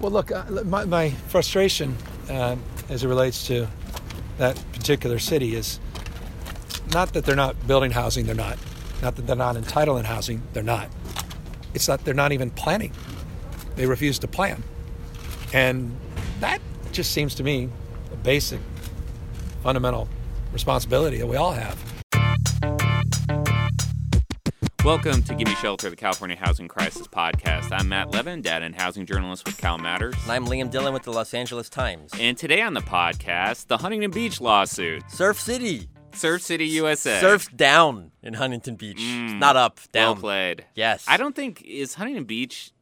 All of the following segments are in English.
Well, look, uh, my, my frustration uh, as it relates to that particular city is not that they're not building housing, they're not. Not that they're not entitled in housing, they're not. It's that they're not even planning. They refuse to plan. And that just seems to me a basic, fundamental responsibility that we all have. Welcome to Gimme Shelter, the California Housing Crisis Podcast. I'm Matt Levin, data and housing journalist with Cal Matters. And I'm Liam Dillon with the Los Angeles Times. And today on the podcast, the Huntington Beach lawsuit. Surf City. Surf City, USA. Surf's down in Huntington Beach. Mm, Not up, down. Well played. Yes. I don't think, is Huntington Beach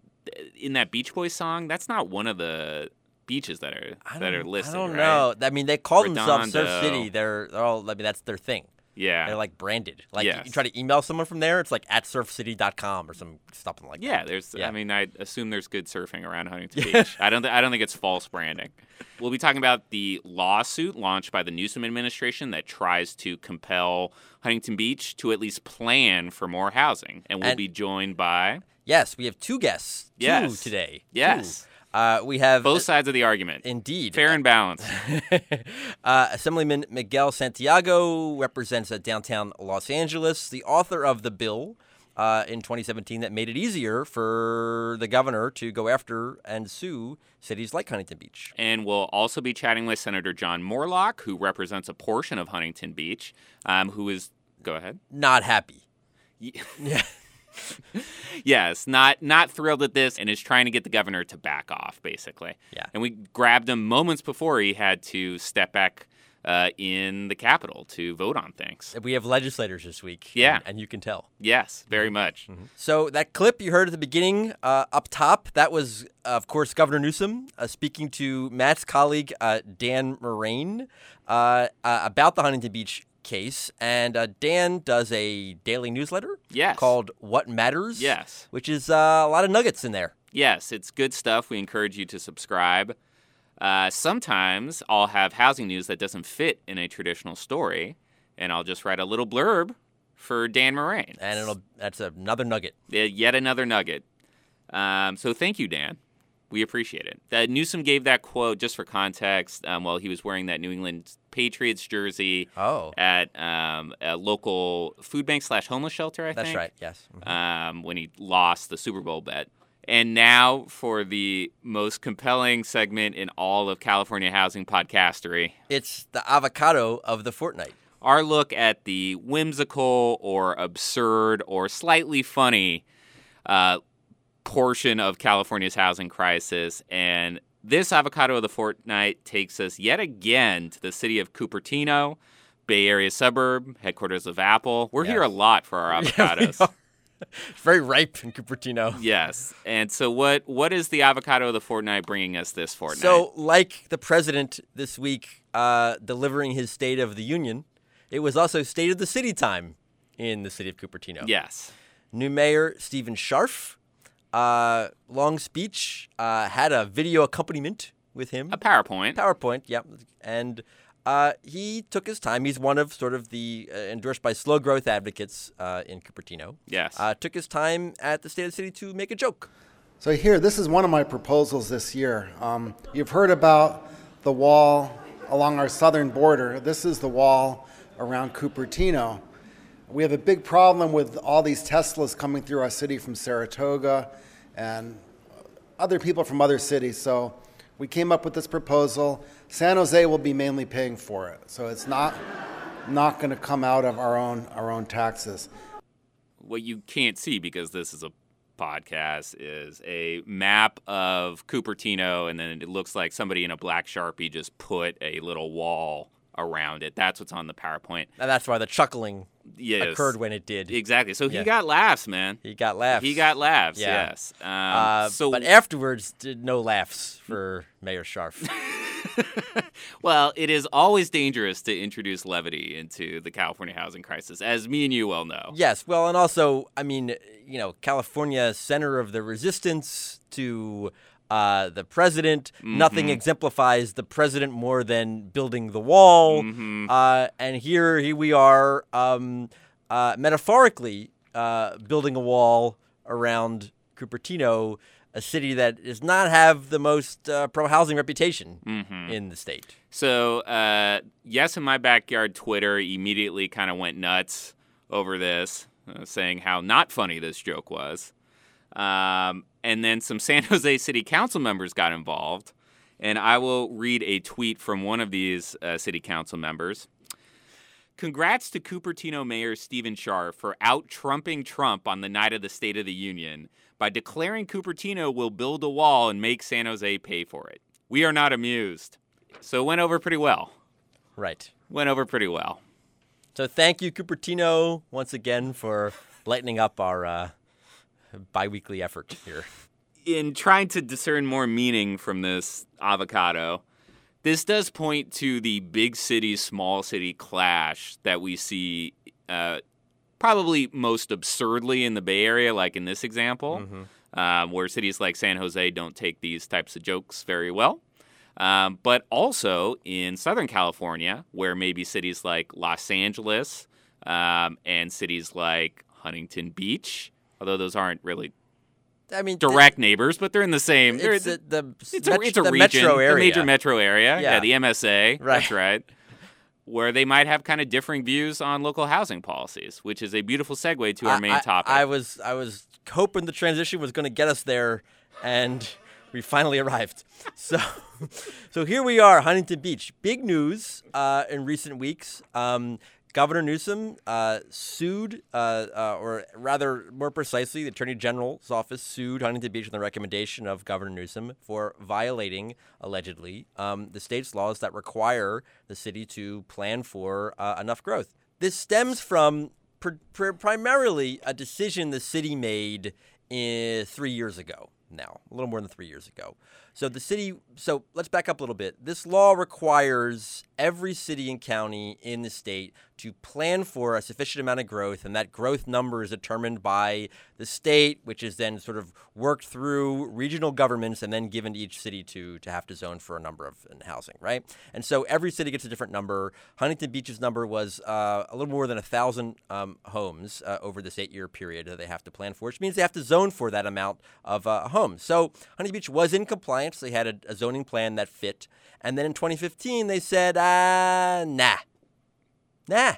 in that Beach Boys song? That's not one of the beaches that are that are listed. I don't right? know. I mean, they call themselves Surf City. They're, they're all, I mean, that's their thing. Yeah. They're like branded. Like Yes. you try to email someone from there, it's like at surfcity.com or some something like Yeah, that. there's. Yeah. I mean, I assume there's good surfing around Huntington Beach. I don't. Th- I don't think it's false branding. We'll be talking about the lawsuit launched by the Newsom administration that tries to compel Huntington Beach to at least plan for more housing, and we'll And- be joined by Yes, we have two guests. Two Yes. today. Two. Uh, we have both sides of the argument. Indeed. Fair and balanced. uh, Assemblyman Miguel Santiago represents uh, downtown Los Angeles, the author of the bill uh, in 2017 that made it easier for the governor to go after and sue cities like Huntington Beach. And we'll also be chatting with Senator John Moorlach, who represents a portion of Huntington Beach, um, who is. Go ahead. Not happy. Yeah. yes, not not thrilled at this, and is trying to get the governor to back off, basically. Yeah. And we grabbed him moments before he had to step back uh, in the Capitol to vote on things. We have legislators this week. Yeah. And, and you can tell. Yes, very much. So that clip you heard at the beginning, uh, up top, that was, of course, Governor Newsom uh, speaking to Matt's colleague uh, Dan Morain uh, uh, about the Huntington Beach case, and uh, Dan does a daily newsletter Yes. called "What Matters." Yes. which is uh, a lot of nuggets in there. Yes, it's good stuff. We encourage you to subscribe. Uh, sometimes I'll have housing news that doesn't fit in a traditional story, and I'll just write a little blurb for Dan Morain. And it'll that's another nugget. Yet another nugget. Um, so thank you, Dan. We appreciate it. Uh, Newsom gave that quote just for context um, while he was wearing that New England Patriots jersey Oh, at um, a local food bank slash homeless shelter. I that's think. That's right. Yes. Mhm. Um, when he lost the Super Bowl bet. And now for the most compelling segment in all of California housing podcastery It's the avocado of the fortnight. our look at the whimsical or absurd or slightly funny uh, portion of California's housing crisis. And this avocado of the fortnight takes us yet again to the city of Cupertino, Bay Area suburb, headquarters of Apple. We're here a lot for our avocados. It's very ripe in Cupertino. yes. And so, what what is the avocado of the fortnight bringing us this fortnight? So, like the president this week uh, delivering his State of the Union, it was also State of the City time in the city of Cupertino. yes. New mayor Steven Scharf, uh, long speech, uh, had a video accompaniment with him. A PowerPoint. PowerPoint, yep. And uh, he took his time. He's one of sort of the uh, endorsed by slow growth advocates uh, in Cupertino. Yes. Uh, took his time at the State of the City to make a joke. So here, this is one of my proposals this year. Um, you've heard about the wall along our southern border. This is the wall around Cupertino. We have a big problem with all these Teslas coming through our city from Saratoga and other people from other cities. So we came up with this proposal. San Jose will be mainly paying for it. So it's not not going to come out of our own our own taxes. what you can't see because this is a podcast is a map of Cupertino, and then it looks like somebody in a black sharpie just put a little wall around it. That's what's on the PowerPoint. And that's why the chuckling Yes. occurred when it did. Exactly. So he Yeah. got laughs, man. He got laughs. He got laughs. Yeah. Yes. Um, Uh, so, but afterwards, did no laughs for Mayor Scharf. well, it is always dangerous to introduce levity into the California housing crisis, as me and you well know. yes, well, and also, I mean, you know, California, center of the resistance to uh, the president. Nothing exemplifies the president more than building the wall. Uh, and here, here we are, um, uh, metaphorically uh, building a wall around Cupertino. a city that does not have the most uh, pro housing reputation Mm-hmm. in the state. So, uh, yes, in my backyard, Twitter immediately kind of went nuts over this, uh, saying how not funny this joke was. Um, and then some San Jose City Council members got involved. And I will read a tweet from one of these uh, City Council members. Congrats to Cupertino Mayor Steven Scharf for out trumping Trump on the night of the State of the Union by declaring Cupertino will build a wall and make San Jose pay for it. We are not amused. So it went over pretty well. Right. Went over pretty well. So thank you, Cupertino, once again for lightening up our uh, biweekly effort here. In trying to discern more meaning from this avocado, this does point to the big city, small city clash that we see uh, probably most absurdly in the Bay Area, like in this example, um, where cities like San Jose don't take these types of jokes very well. Um, but also in Southern California, where maybe cities like Los Angeles um, and cities like Huntington Beach, although those aren't really I mean, direct neighbors, but they're in the same. It's the, the, it's a, it's a the region, metro area. the major metro area. Yeah, Yeah. the MSA. Right. That's right. Where they might have kind of differing views on local housing policies, which is a beautiful segue to our I- main I, topic. I was I was hoping the transition was going to get us there, and we finally arrived. So, so here we are, Huntington Beach. Big news uh, in recent weeks. Um, Governor Newsom uh, sued, uh, uh, or rather, more precisely, the Attorney General's office sued Huntington Beach on the recommendation of Governor Newsom for violating, allegedly, um, the state's laws that require the city to plan for uh, enough growth. This stems from pr- pr- primarily a decision the city made in three years ago now, a little more than three years ago. So the city, so let's back up a little bit. This law requires every city and county in the state to plan for a sufficient amount of growth, and that growth number is determined by the state, which is then sort of worked through regional governments and then given to each city to to have to zone for a number of in housing, right? And so every city gets a different number. Huntington Beach's number was uh, a little more than a thousand um, homes uh, over this eight-year period that they have to plan for, which means they have to zone for that amount of uh, homes. So Huntington Beach was in compliance. They had a, a zoning plan that fit, and then in 2015 they said, uh, nah, nah.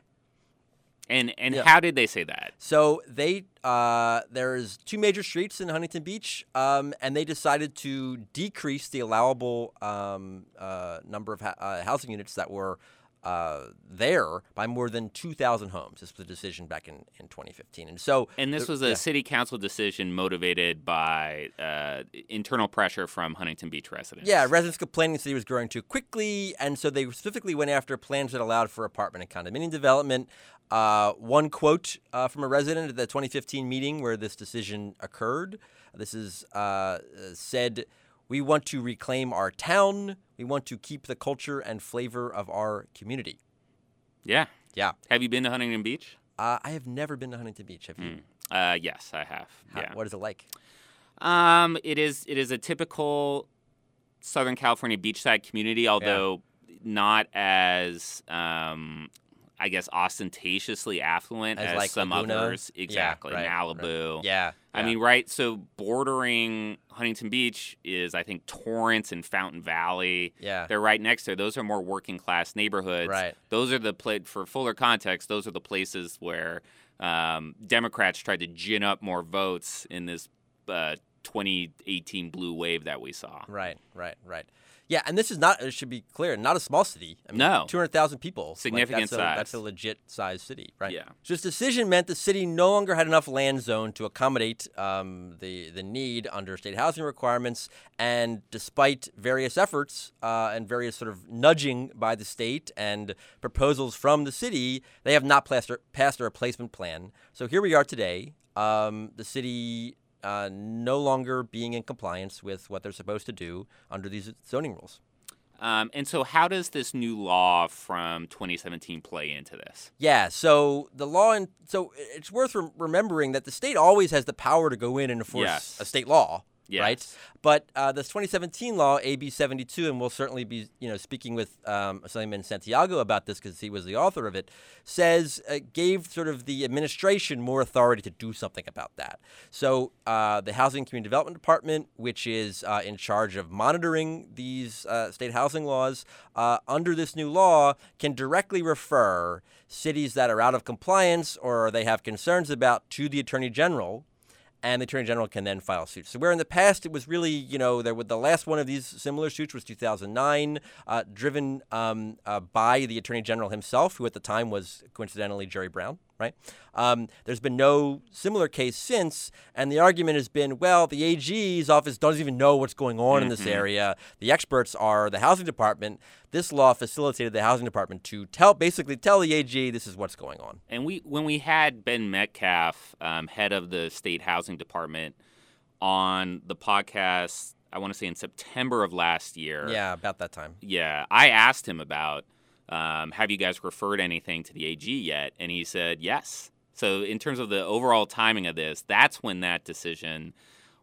and and Yeah. how did they say that? So they uh, there's two major streets in Huntington Beach, um, and they decided to decrease the allowable um, uh, number of ha- uh, housing units that were uh, there by more than 2,000 homes. This was a decision back in, in 2015, and so And this the- was a yeah. city council decision motivated by uh, internal pressure from Huntington Beach residents. Yeah, residents complaining the city was growing too quickly, and so they specifically went after plans that allowed for apartment and condominium development. Uh, one quote uh, from a resident at the 2015 meeting where this decision occurred. This is uh, said, "We want to reclaim our town. We want to keep the culture and flavor of our community." yeah. Yeah, Have you been to Huntington Beach? uh, I have never been to Huntington Beach. Have you? Uh, yes, I have. How- yeah. What is it like? Um, it is it is a typical Southern California beachside community, although not as um, I guess ostentatiously affluent As as, like some Laguna? others. Exactly, right, right. Malibu. Yeah, I yeah. mean, right? So bordering Huntington Beach is, I think, Torrance and Fountain Valley. Yeah. they're right next there. Those are more working class neighborhoods. Right. Those are the pla- for fuller context. Those are the places where um, Democrats tried to gin up more votes in this uh, 2018 blue wave that we saw. Right, right, right. Yeah, and this is not. It should be clear, not a small city. I mean, No. two hundred thousand people. Like, Significant that's a, size. That's a legit sized city, right? Yeah. So this decision meant the city no longer had enough land zone to accommodate um, the the need under state housing requirements, and despite various efforts uh, and various sort of nudging by the state and proposals from the city, they have not passed, passed a replacement plan. So here we are today. Um, the city uh, no longer being in compliance with what they're supposed to do under these zoning rules. Um, and so, how does this new law from 2017 play into this? Yeah, so the law, and so it's worth rem- remembering that the state always has the power to go in and enforce Yes. a state law. Yes. right? But uh, this 2017 law, AB 72, and we'll certainly be, you know, speaking with um, Santiago about this because he was the author of it, says uh, gave sort of the administration more authority to do something about that. So uh, the Housing and Community Development Department, which is uh, in charge of monitoring these uh, state housing laws, uh, under this new law, can directly refer cities that are out of compliance or they have concerns about to the Attorney General and the attorney general can then file suits. So where in the past it was really, you know, there the last one of these similar suits was 2009, uh, driven um, uh, by the attorney general himself, who at the time was coincidentally Jerry Brown. Right. Um, there's been no similar case since, and the argument has been, well, the AG's office doesn't even know what's going on in this area. The experts are the housing department. This law facilitated the housing department to tell, basically, tell the AG this is what's going on. And we, when we had Ben Metcalf, um, head of the state housing department, on the podcast, I want to say in September of last year. Yeah, about that time. Yeah, I asked him about, um, have you guys referred anything to the AG yet? And he said yes. So in terms of the overall timing of this, that's when that decision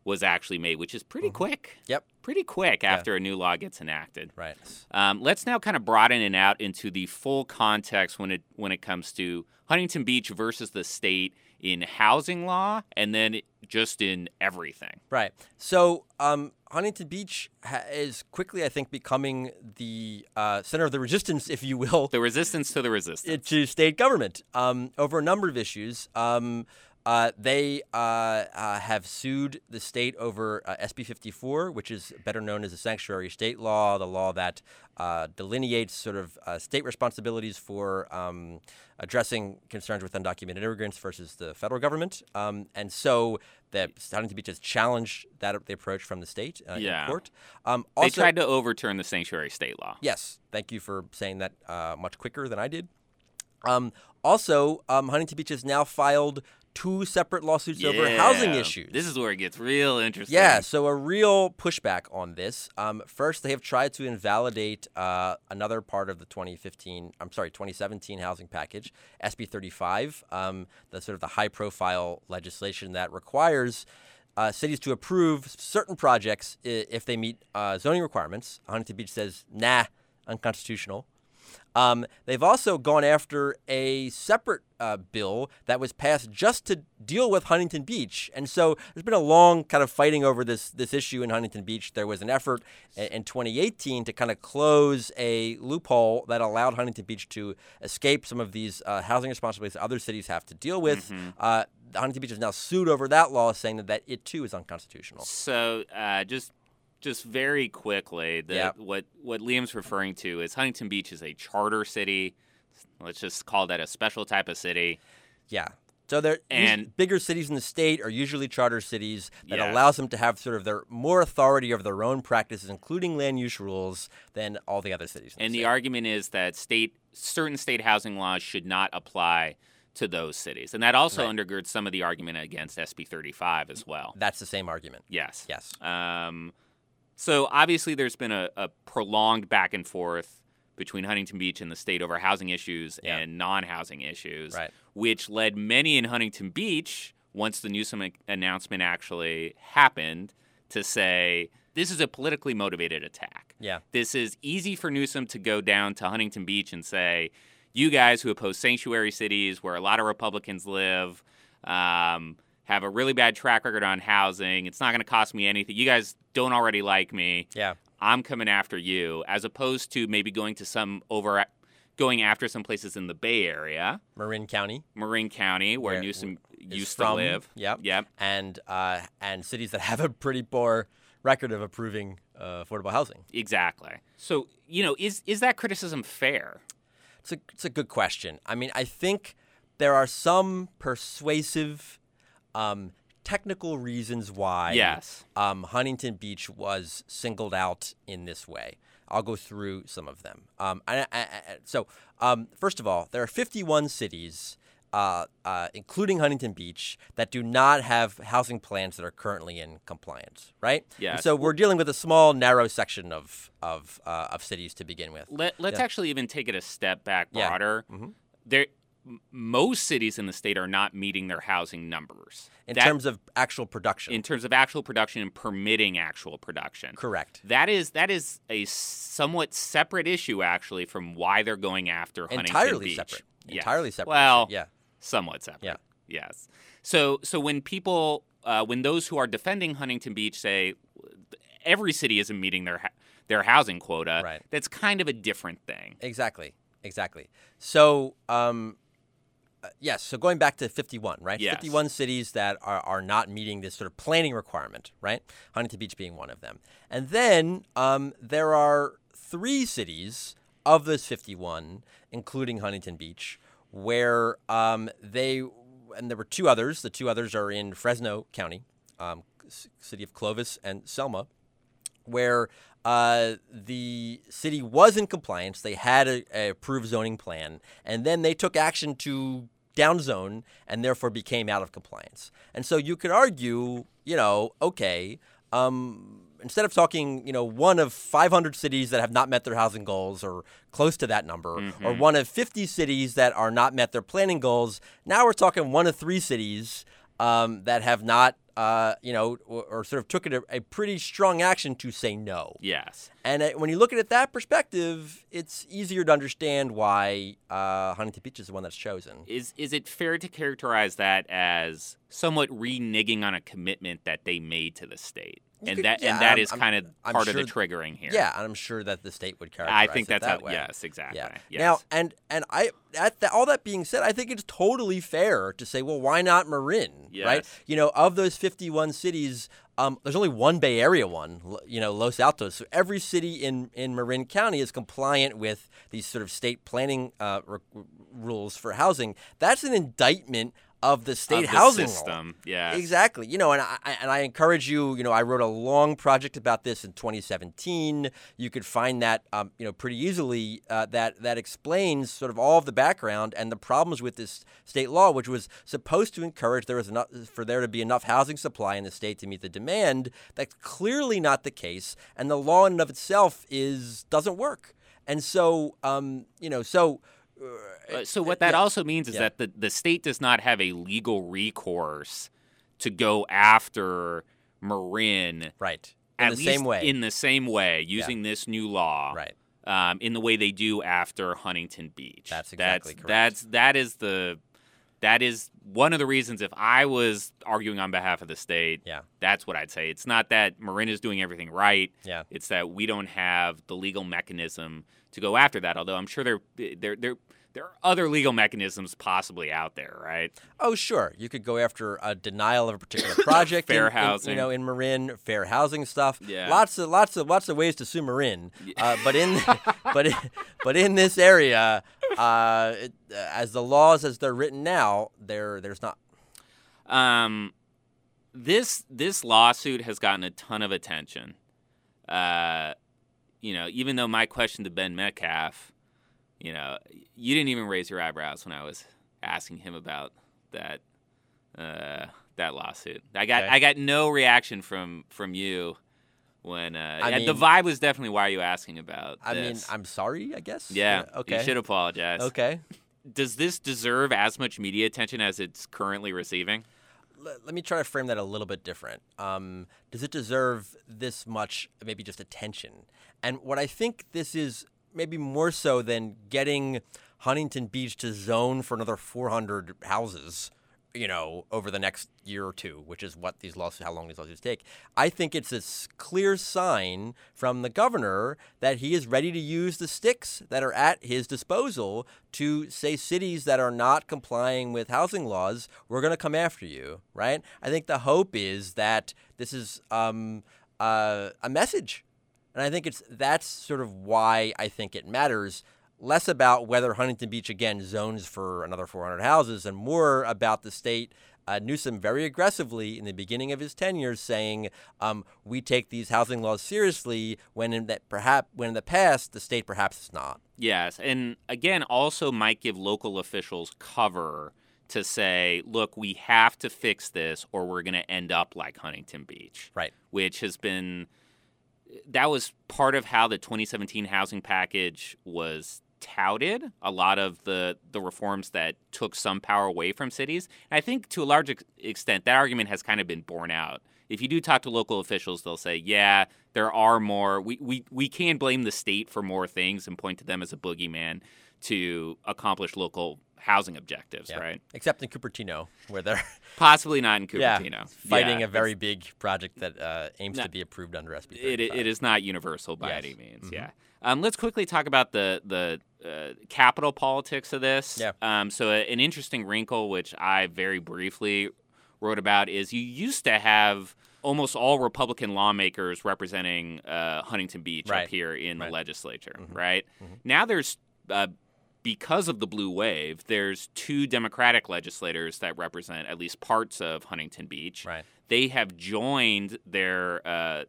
was actually made, which is pretty quick. Yep. Pretty quick after a new law gets enacted. Right. Um, let's now kind of broaden it out into the full context when it when it comes to Huntington Beach versus the state in housing law, and then just in everything. Right. So um, Huntington Beach ha- is quickly, I think, becoming the uh, center of the resistance, if you will, The resistance to the resistance. to state government um, over a number of issues. Um, uh, they uh, uh, have sued the state over uh, SB 54, which is better known as the sanctuary state law, the law that uh, delineates sort of uh, state responsibilities for um, addressing concerns with undocumented immigrants versus the federal government. Um, and so the Huntington Beach has challenged that the approach from the state uh, Yeah. in court. Um, they tried to overturn the sanctuary state law. Yes, thank you for saying that uh, much quicker than I did. Um, also, um, Huntington Beach has now filed two separate lawsuits over housing issues. This is where it gets real interesting. yeah, so a real pushback on this. Um, first, they have tried to invalidate uh, another part of the 2015, I'm sorry, 2017 housing package, SB 35, um, the sort of the high-profile legislation that requires uh, cities to approve certain projects i- if they meet uh, zoning requirements. Huntington Beach says, nah, unconstitutional. Um, they've also gone after a separate uh, bill that was passed just to deal with Huntington Beach, and so there's been a long kind of fighting over this this issue in Huntington Beach. There was an effort i- in 2018 to kind of close a loophole that allowed Huntington Beach to escape some of these uh, housing responsibilities that other cities have to deal with. Uh, Huntington Beach is now sued over that law, saying that, that it too is unconstitutional. So uh, just just very quickly, the, Yeah. what what Liam's referring to is Huntington Beach is a charter city. Let's just call that a special type of city. Yeah. So they're And- bigger cities in the state are usually charter cities that Yes. allows them to have sort of their more authority over their own practices, including land use rules, than all the other cities. And the state. argument is that state certain state housing laws should not apply to those cities, and that also Right. undergirds some of the argument against SB 35 as well. that's the same argument. Yes. Yes. Um, so obviously, there's been a, a prolonged back and forth between Huntington Beach and the state over housing issues Yeah. and non-housing issues, Right. which led many in Huntington Beach, once the Newsom announcement actually happened, to say this is a politically motivated attack. Yeah. This is easy for Newsom to go down to Huntington Beach and say, you guys who oppose sanctuary cities where a lot of Republicans live um, have a really bad track record on housing. It's not going to cost me anything. You guys don't already like me. Yeah. I'm coming after you, as opposed to maybe going to some over, going after some places in the Bay Area, Marin County Marin County, where Where- Newsom used from, to live. Yep. Yep. and uh, and cities that have a pretty poor record of approving uh, affordable housing. Exactly. So you know, is is that criticism fair? It's a, it's a good question. I mean, I think there are some persuasive um, technical reasons why Yes. um, Huntington Beach was singled out in this way. I'll go through some of them. Um, I, I, I, so, um, first of all, there are 51 cities, uh, uh, including Huntington Beach, that do not have housing plans that are currently in compliance, right? And so we're dealing with a small, narrow section of of uh, of cities to begin with. Let, let's Yeah. actually even take it a step back Yeah. broader. There, most cities in the state are not meeting their housing numbers in That- terms of actual production. in terms of actual production and permitting actual production. Correct. That is that is a somewhat separate issue actually from why they're going after Huntington Beach. Entirely Beach. separate. Yes. Entirely separate Well, yeah. somewhat separate. Yeah. Yes. So so when people uh, when those who are defending Huntington Beach say every city isn't meeting their ha- their housing quota, Right. that's kind of a different thing. Exactly. Exactly. So, um, uh, yes. So going back to 51, right? Yes. 51 cities that are, are not meeting this sort of planning requirement, right? Huntington Beach being one of them. And then um, there are three cities of those 51, including Huntington Beach, where um, they, and there were two others. The two others are in Fresno County, um, c- city of Clovis and Selma, where uh, the city was in compliance. They had a, a approved zoning plan, and then they took action to downzone and therefore became out of compliance. And so you could argue, you know, okay, um, instead of talking, you know, one of 500 cities that have not met their housing goals or close to that number, or one of 50 cities that are not met their planning goals, now we're talking one of three cities um, that have not, uh, you know, or, or sort of took it a, a pretty strong action to say no. Yes. And uh, when you look at it that perspective, it's easier to understand why uh, Huntington Beach is the one that's chosen. Is is it fair to characterize that as somewhat reneging on a commitment that they made to the state? You and could- that yeah, and that I'm- is I'm- kind of I'm part sure of the triggering here. Yeah, and I'm sure that the state would characterize I think that's that how. way. Yes, exactly. Yeah. Yes. Now, and and I at the, all that being said, I think it's totally fair to say, well, why not Marin? Right? You know, of those 51 cities, um, there's only one Bay Area one. You know, Los Altos. So every city in in Marin County is compliant with these sort of state planning uh, r- rules for housing. That's an indictment of the state Of the housing law. system. Yes. Exactly. You know, and I and I encourage you. You know, I wrote a long project about this in 2017. You could find that, um, you know, pretty easily. Uh, that that explains sort of all of the background and the problems with this state law, which was supposed to encourage there was enough for there to be enough housing supply in the state to meet the demand. That's clearly not the case, and the law in and of itself is doesn't work. And so, um, you know, so. Uh, so what that yeah. also means is Yeah. that the, the state does not have a legal recourse to go after Marin Right. In the same way. in the same way using this new law right. um, in the way they do after Huntington Beach. That's exactly that's, correct. That's that is the that is one of the reasons if I was arguing on behalf of the state, Yeah. that's what I'd say. It's not that Marin is doing everything right. Yeah. It's that we don't have the legal mechanism to go after that. Although I'm sure there there there there are other legal mechanisms possibly out there, right? Oh, sure. You could go after a denial of a particular project. Fair in, in, housing. you know, in Marin, fair housing stuff. Yeah. Lots of lots of lots of ways to sue Marin. Uh, but in but in, but in this area, uh, it, uh, as the laws as they're written now, there there's not. Um, this this lawsuit has gotten a ton of attention. Uh, you know, even though my question to Ben Metcalf, you know, you didn't even raise your eyebrows when I was asking him about that uh, that lawsuit. I got Okay. I got no reaction from from you when uh, I and the vibe was definitely why are you asking about I mean. I'm sorry. I guess. yeah, Uh, okay. you should apologize. Okay. Does this deserve as much media attention as it's currently receiving? let, let me try to frame that a little bit different. Um, does it deserve this much, maybe just attention? And what I think this is maybe more so than getting Huntington Beach to zone for another 400 houses, you know, over the next year or two, which is what these lawsuits, how long these lawsuits take. I think it's this clear sign from the governor that he is ready to use the sticks that are at his disposal to say cities that are not complying with housing laws, we're going to come after you, right? I think the hope is that this is um, uh, a message and I think it's that's sort of why I think it matters less about whether Huntington Beach again zones for another 400 houses and more about the state. Uh, Newsom very aggressively in the beginning of his tenure saying um, we take these housing laws seriously when in that perhaps when in the past the state perhaps is not. Yes, and again, also might give local officials cover to say, look, we have to fix this or we're going to end up like Huntington Beach. Right. Which has been, that was part of how the 2017 housing package was touted a lot of the the reforms that took some power away from cities. And I think to a large extent that argument has kind of been borne out. If you do talk to local officials, they'll say, "Yeah, there are more. We we we can blame the state for more things and point to them as a boogeyman to accomplish local housing objectives, Yeah. right? Except in Cupertino, where they're Possibly not in yeah, Cupertino. fighting Yeah, a very big project that uh, aims No. to be approved under SB. it, it is not universal by Yes. any means. Yeah. Um, let's quickly talk about the the uh, capital politics of this. Yeah. Um, so a, an interesting wrinkle, which I very briefly wrote about, is you used to have almost all Republican lawmakers representing uh, Huntington Beach Right. up here in the Right. legislature, right? Now there's uh, because of the blue wave, there's two Democratic legislators that represent at least parts of Huntington Beach Right. they have joined their uh,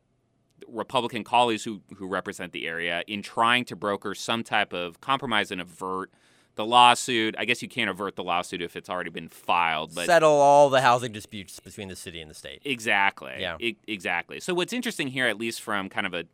Republican colleagues who, who represent the area in trying to broker some type of compromise and avert the lawsuit. I guess you can't avert the lawsuit if it's already been filed, but Settle all the housing disputes between the city and the state. exactly, Yeah. E- exactly. So what's interesting here, at least from kind of a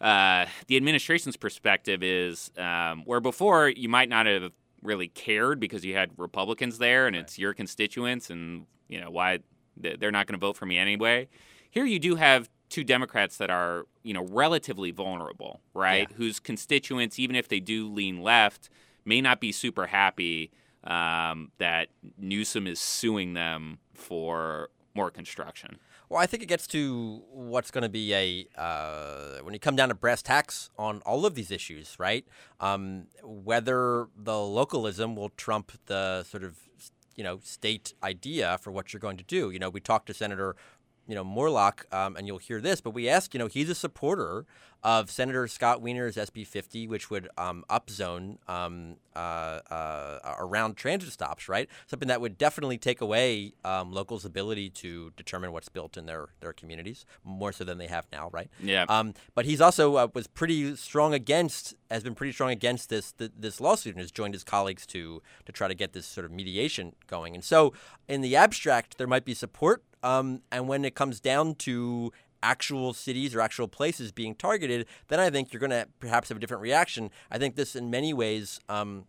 uh, the administration's perspective, is um, where before you might not have really cared because you had Republicans there and it's your constituents, and you know why they're not going to vote for me anyway. Here you do have two Democrats that are you know relatively vulnerable, right? Whose constituents, even if they do lean left, may not be super happy um, that Newsom is suing them for more construction. Well, I think it gets to what's going to be a uh, when you come down to brass tacks on all of these issues, right? Um, whether the localism will trump the sort of you know state idea for what you're going to do. You know, we talked to Senator you know Moorlach, um, and you'll hear this, but we asked, you know, he's a supporter of Senator Scott Wiener's SB 50, which would um, upzone um, uh, uh, around transit stops, right? Something that would definitely take away um, locals' ability to determine what's built in their their communities more so than they have now, right? Yeah. Um, but he's also uh, was pretty strong against, has been pretty strong against this th- this lawsuit, and has joined his colleagues to to try to get this sort of mediation going. And so, in the abstract, there might be support, um, and when it comes down to actual cities or actual places being targeted, then I think you're going to perhaps have a different reaction. I think this, in many ways, um,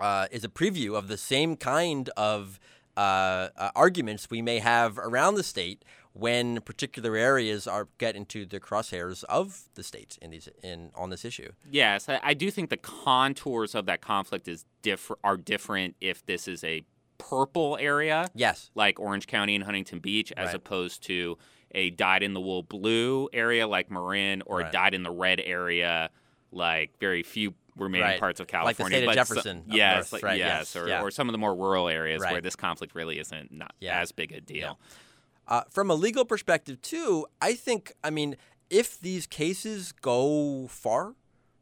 uh, is a preview of the same kind of uh, uh, arguments we may have around the state when particular areas are get into the crosshairs of the state in these in on this issue. Yes, I, I do think the contours of that conflict is diff- are different if this is a purple area, Yes. like Orange County and Huntington Beach, as Right. opposed to a dyed in the wool blue area like Marin, or Right. a dyed in the red area like very few remaining Right. parts of California. Like the state of so- Jefferson up yes, north, like- right, yes, yes, or, yeah. or some of the more rural areas where this conflict really isn't not Yeah. as big a deal. Uh, from a legal perspective, too, I think, I mean, if these cases go far,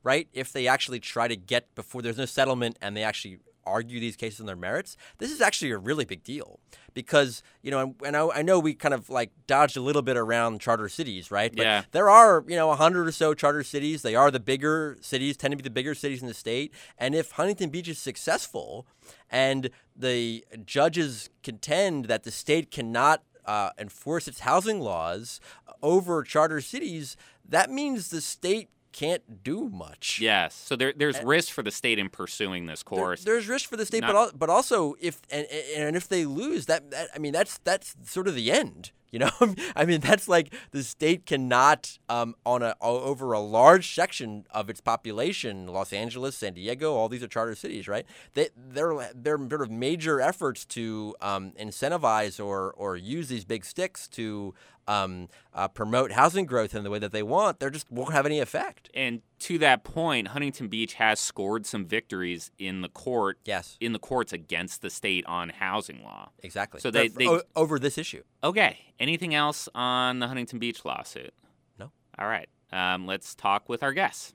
right, if they actually try to get before there's no settlement and they actually argue these cases on their merits, this is actually a really big deal because, you know, and I, I know we kind of like dodged a little bit around charter cities, right? But Yeah. there are, you know, a hundred or so charter cities. They are the bigger cities, tend to be the bigger cities in the state. And if Huntington Beach is successful and the judges contend that the state cannot uh, enforce its housing laws over charter cities, that means the state can't do much. Yes. So there, there's risk for the state in pursuing this There- course. there's risk for the state, Not- but al- but also if and, and if they lose, that, that I mean that's that's sort of the end. You know, I mean that's like the state cannot um, on a over a large section of its population, Los Angeles, San Diego, all these are charter cities, right? They they're they're sort of major efforts to um, incentivize or or use these big sticks to um, uh, promote housing growth in the way that they want. They just won't have any effect. And to that point, Huntington Beach has scored some victories in the court Yes, in the courts against the state on housing law. exactly. So they- they- o- over this issue. Okay. Anything else on the Huntington Beach lawsuit? No. All right. Um, let's talk with our guests.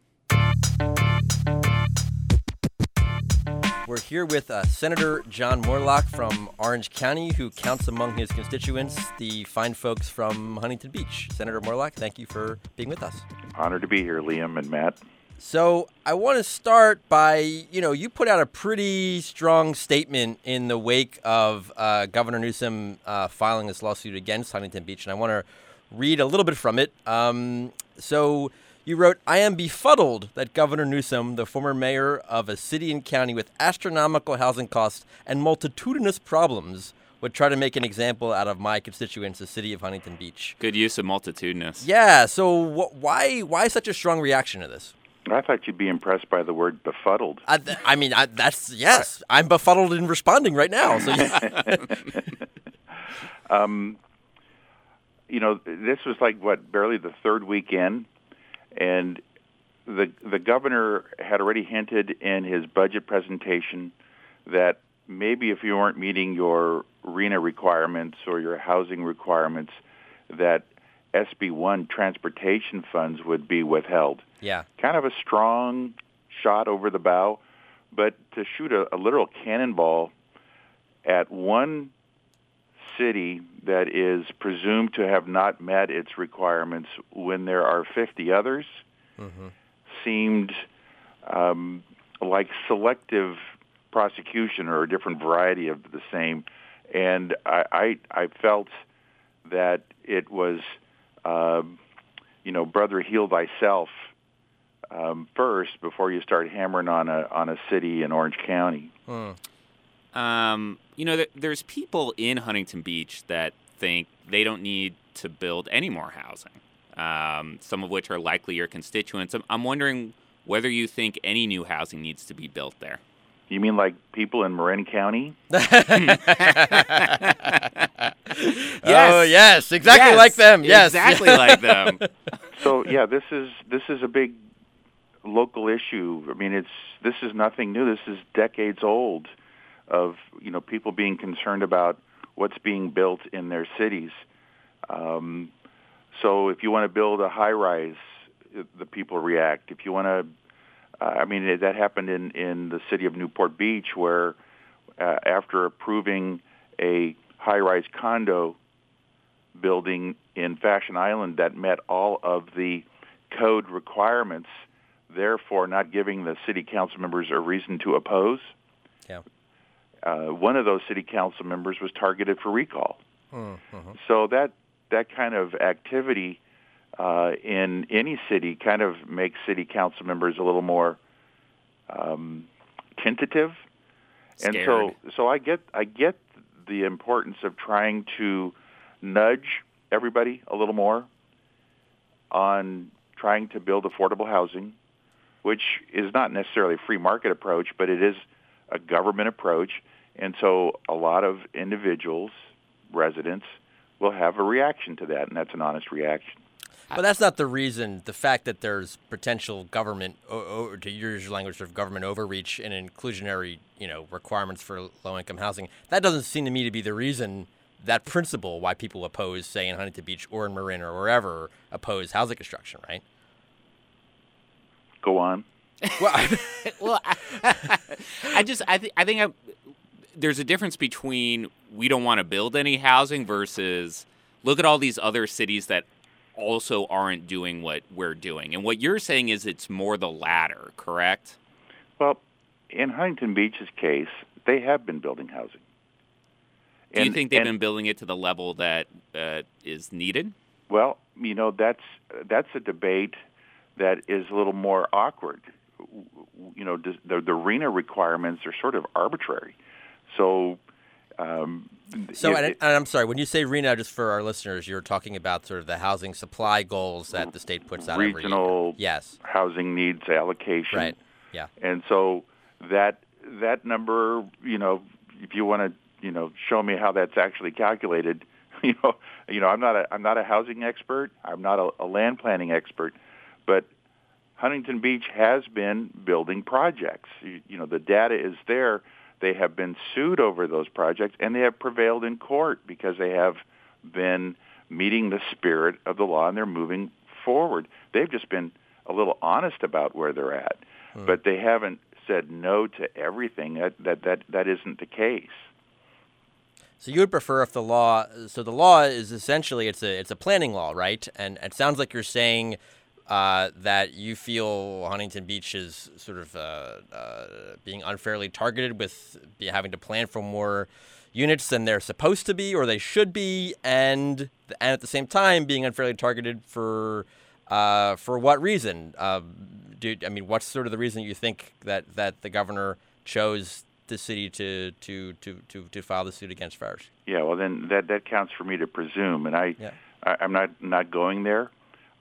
We're here with uh, Senator John Moorlach from Orange County, who counts among his constituents the fine folks from Huntington Beach. Senator Moorlach, thank you for being with us. Honored to be here, Liam and Matt. So I want to start by, you know, you put out a pretty strong statement in the wake of uh, Governor Newsom uh, filing this lawsuit against Huntington Beach, and I want to read a little bit from it. Um, so You wrote, I am befuddled that Governor Newsom, the former mayor of a city and county with astronomical housing costs and multitudinous problems, would try to make an example out of my constituents, the city of Huntington Beach. Good use of multitudinous. Yeah, so wh- why why such a strong reaction to this? I thought you'd be impressed by the word befuddled. I, th- I mean, I, that's yes. I'm befuddled in responding right now. So yeah. Um, you know, this was like what barely the third weekend, and the the governor had already hinted in his budget presentation that maybe if you weren't meeting your RHNA requirements or your housing requirements, that SB one transportation funds would be withheld. Yeah, Kind of a strong shot over the bow, but to shoot a, a literal cannonball at one city that is presumed to have not met its requirements when there are 50 others seemed um, like selective prosecution or a different variety of the same. And I, I, I felt that it was, um, you know, brother, heal thyself um, first before you start hammering on a on a city in Orange County. Um, you know, there, there's people in Huntington Beach that think they don't need to build any more housing. Um, some of which are likely your constituents. I'm, I'm wondering whether you think any new housing needs to be built there. You mean like people in Marin County? Oh yes, exactly Yes, like them. Yes, exactly like them. So yeah, this is this is a big local issue. I mean, it's this is nothing new. This is decades old of you know people being concerned about what's being built in their cities. Um, so if you want to build a high rise, the people react. If you want to, uh, I mean, it- that happened in in the city of Newport Beach, where uh, after approving a high rise condo building in Fashion Island that met all of the code requirements, therefore not giving the city council members a reason to oppose. Yeah. Uh, one of those city council members was targeted for recall. So that that kind of activity uh, in any city kind of makes city council members a little more um, tentative, and so so I get I get the importance of trying to nudge everybody a little more on trying to build affordable housing, which is not necessarily a free market approach, but it is a government approach. And so a lot of individuals, residents, will have a reaction to that, and that's an honest reaction. But that's not the reason. The fact that there's potential government, to use your language, sort of government overreach and inclusionary, you know, requirements for low-income housing. That doesn't seem to me to be the reason. That principle why people oppose, say, in Huntington Beach or in Marin or wherever, oppose housing construction, right? Go on. Well, well, I, I just I think I think I, there's a difference between we don't want to build any housing versus look at all these other cities that also aren't doing what we're doing. And what you're saying is it's more the latter, correct? Well, in Huntington Beach's case, they have been building housing. Do you think they've and- been building it to the level that uh, is needed? Well, you know that's that's a debate that is a little more awkward. You know, the the, the RHNA requirements are sort of arbitrary. So, um, so, it- and, it- and I'm sorry, when you say RHNA, just for our listeners, you're talking about sort of the housing supply goals that the state puts out regional Yes, housing needs allocation, right. Yeah. and so that that number, you know, if you want to, you know, show me how that's actually calculated, you know, you know, I'm not a I'm not a housing expert, I'm not a, a land planning expert, but Huntington Beach has been building projects. You, you know, the data is there. They have been sued over those projects, and they have prevailed in court because they have been meeting the spirit of the law, and they're moving forward. They've just been a little honest about where they're at, hmm. but they haven't said no to everything. That that that that isn't the case. So you would prefer if the law. So the law is essentially it's a it's a planning law, right? And it sounds like you're saying uh, that you feel Huntington Beach is sort of uh, uh, being unfairly targeted with be having to plan for more units than they're supposed to be or they should be, and and at the same time being unfairly targeted for Uh, for what reason? Uh, do, I mean, what's sort of the reason you think that, that the governor chose the city to, to, to, to, to file the suit against Farish? Yeah, well, then that, that counts for me to presume, and I, yeah. I I'm not not going there.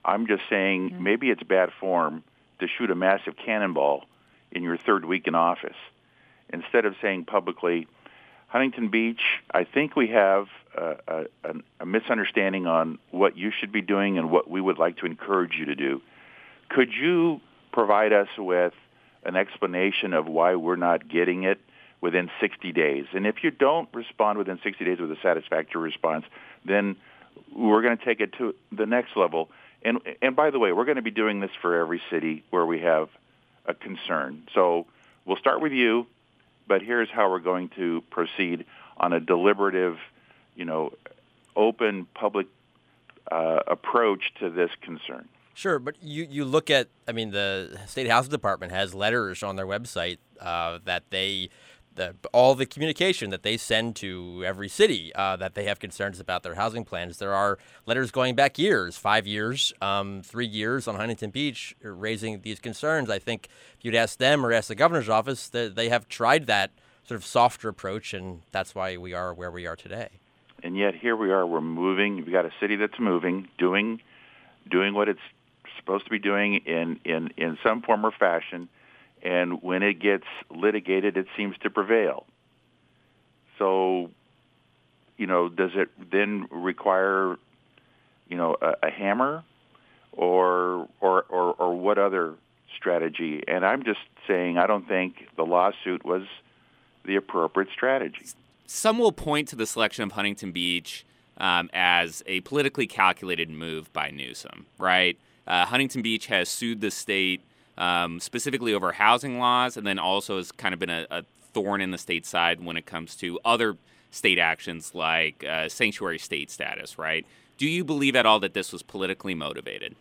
I'm just saying mm-hmm. maybe it's bad form to shoot a massive cannonball in your third week in office instead of saying publicly, Huntington Beach, I think we have a, a, a, misunderstanding on what you should be doing and what we would like to encourage you to do. Could you provide us with an explanation of why we're not getting it within 60 days? And if you don't respond within 60 days with a satisfactory response, then we're going to take it to the next level. And and by the way, we're going to be doing this for every city where we have a concern. So we'll start with you but here's how we're going to proceed on a deliberative, you know, open public uh, approach to this concern. Sure, but you, you look at, I mean, the State Housing Department has letters on their website uh, that they the, all the communication that they send to every city uh, that they have concerns about their housing plans. There are letters going back years, five years, um, three years on Huntington Beach, raising these concerns. I think if you'd ask them or ask the governor's office, they, they have tried that sort of softer approach, and that's why we are where we are today. And yet here we are. We're moving. We've got a city that's moving, doing, doing what it's supposed to be doing in in in some form or fashion and when it gets litigated, it seems to prevail. So, you know, does it then require, you know, a, a hammer, or, or or or what other strategy? And I'm just saying, I don't think the lawsuit was the appropriate strategy. Some will point to the selection of Huntington Beach um, as a politically calculated move by Newsom, right? Uh, Huntington Beach has sued the state um, specifically over housing laws, and then also has kind of been a, a, thorn in the state side when it comes to other state actions like uh, sanctuary state status, right? Do you believe at all that this was politically motivated?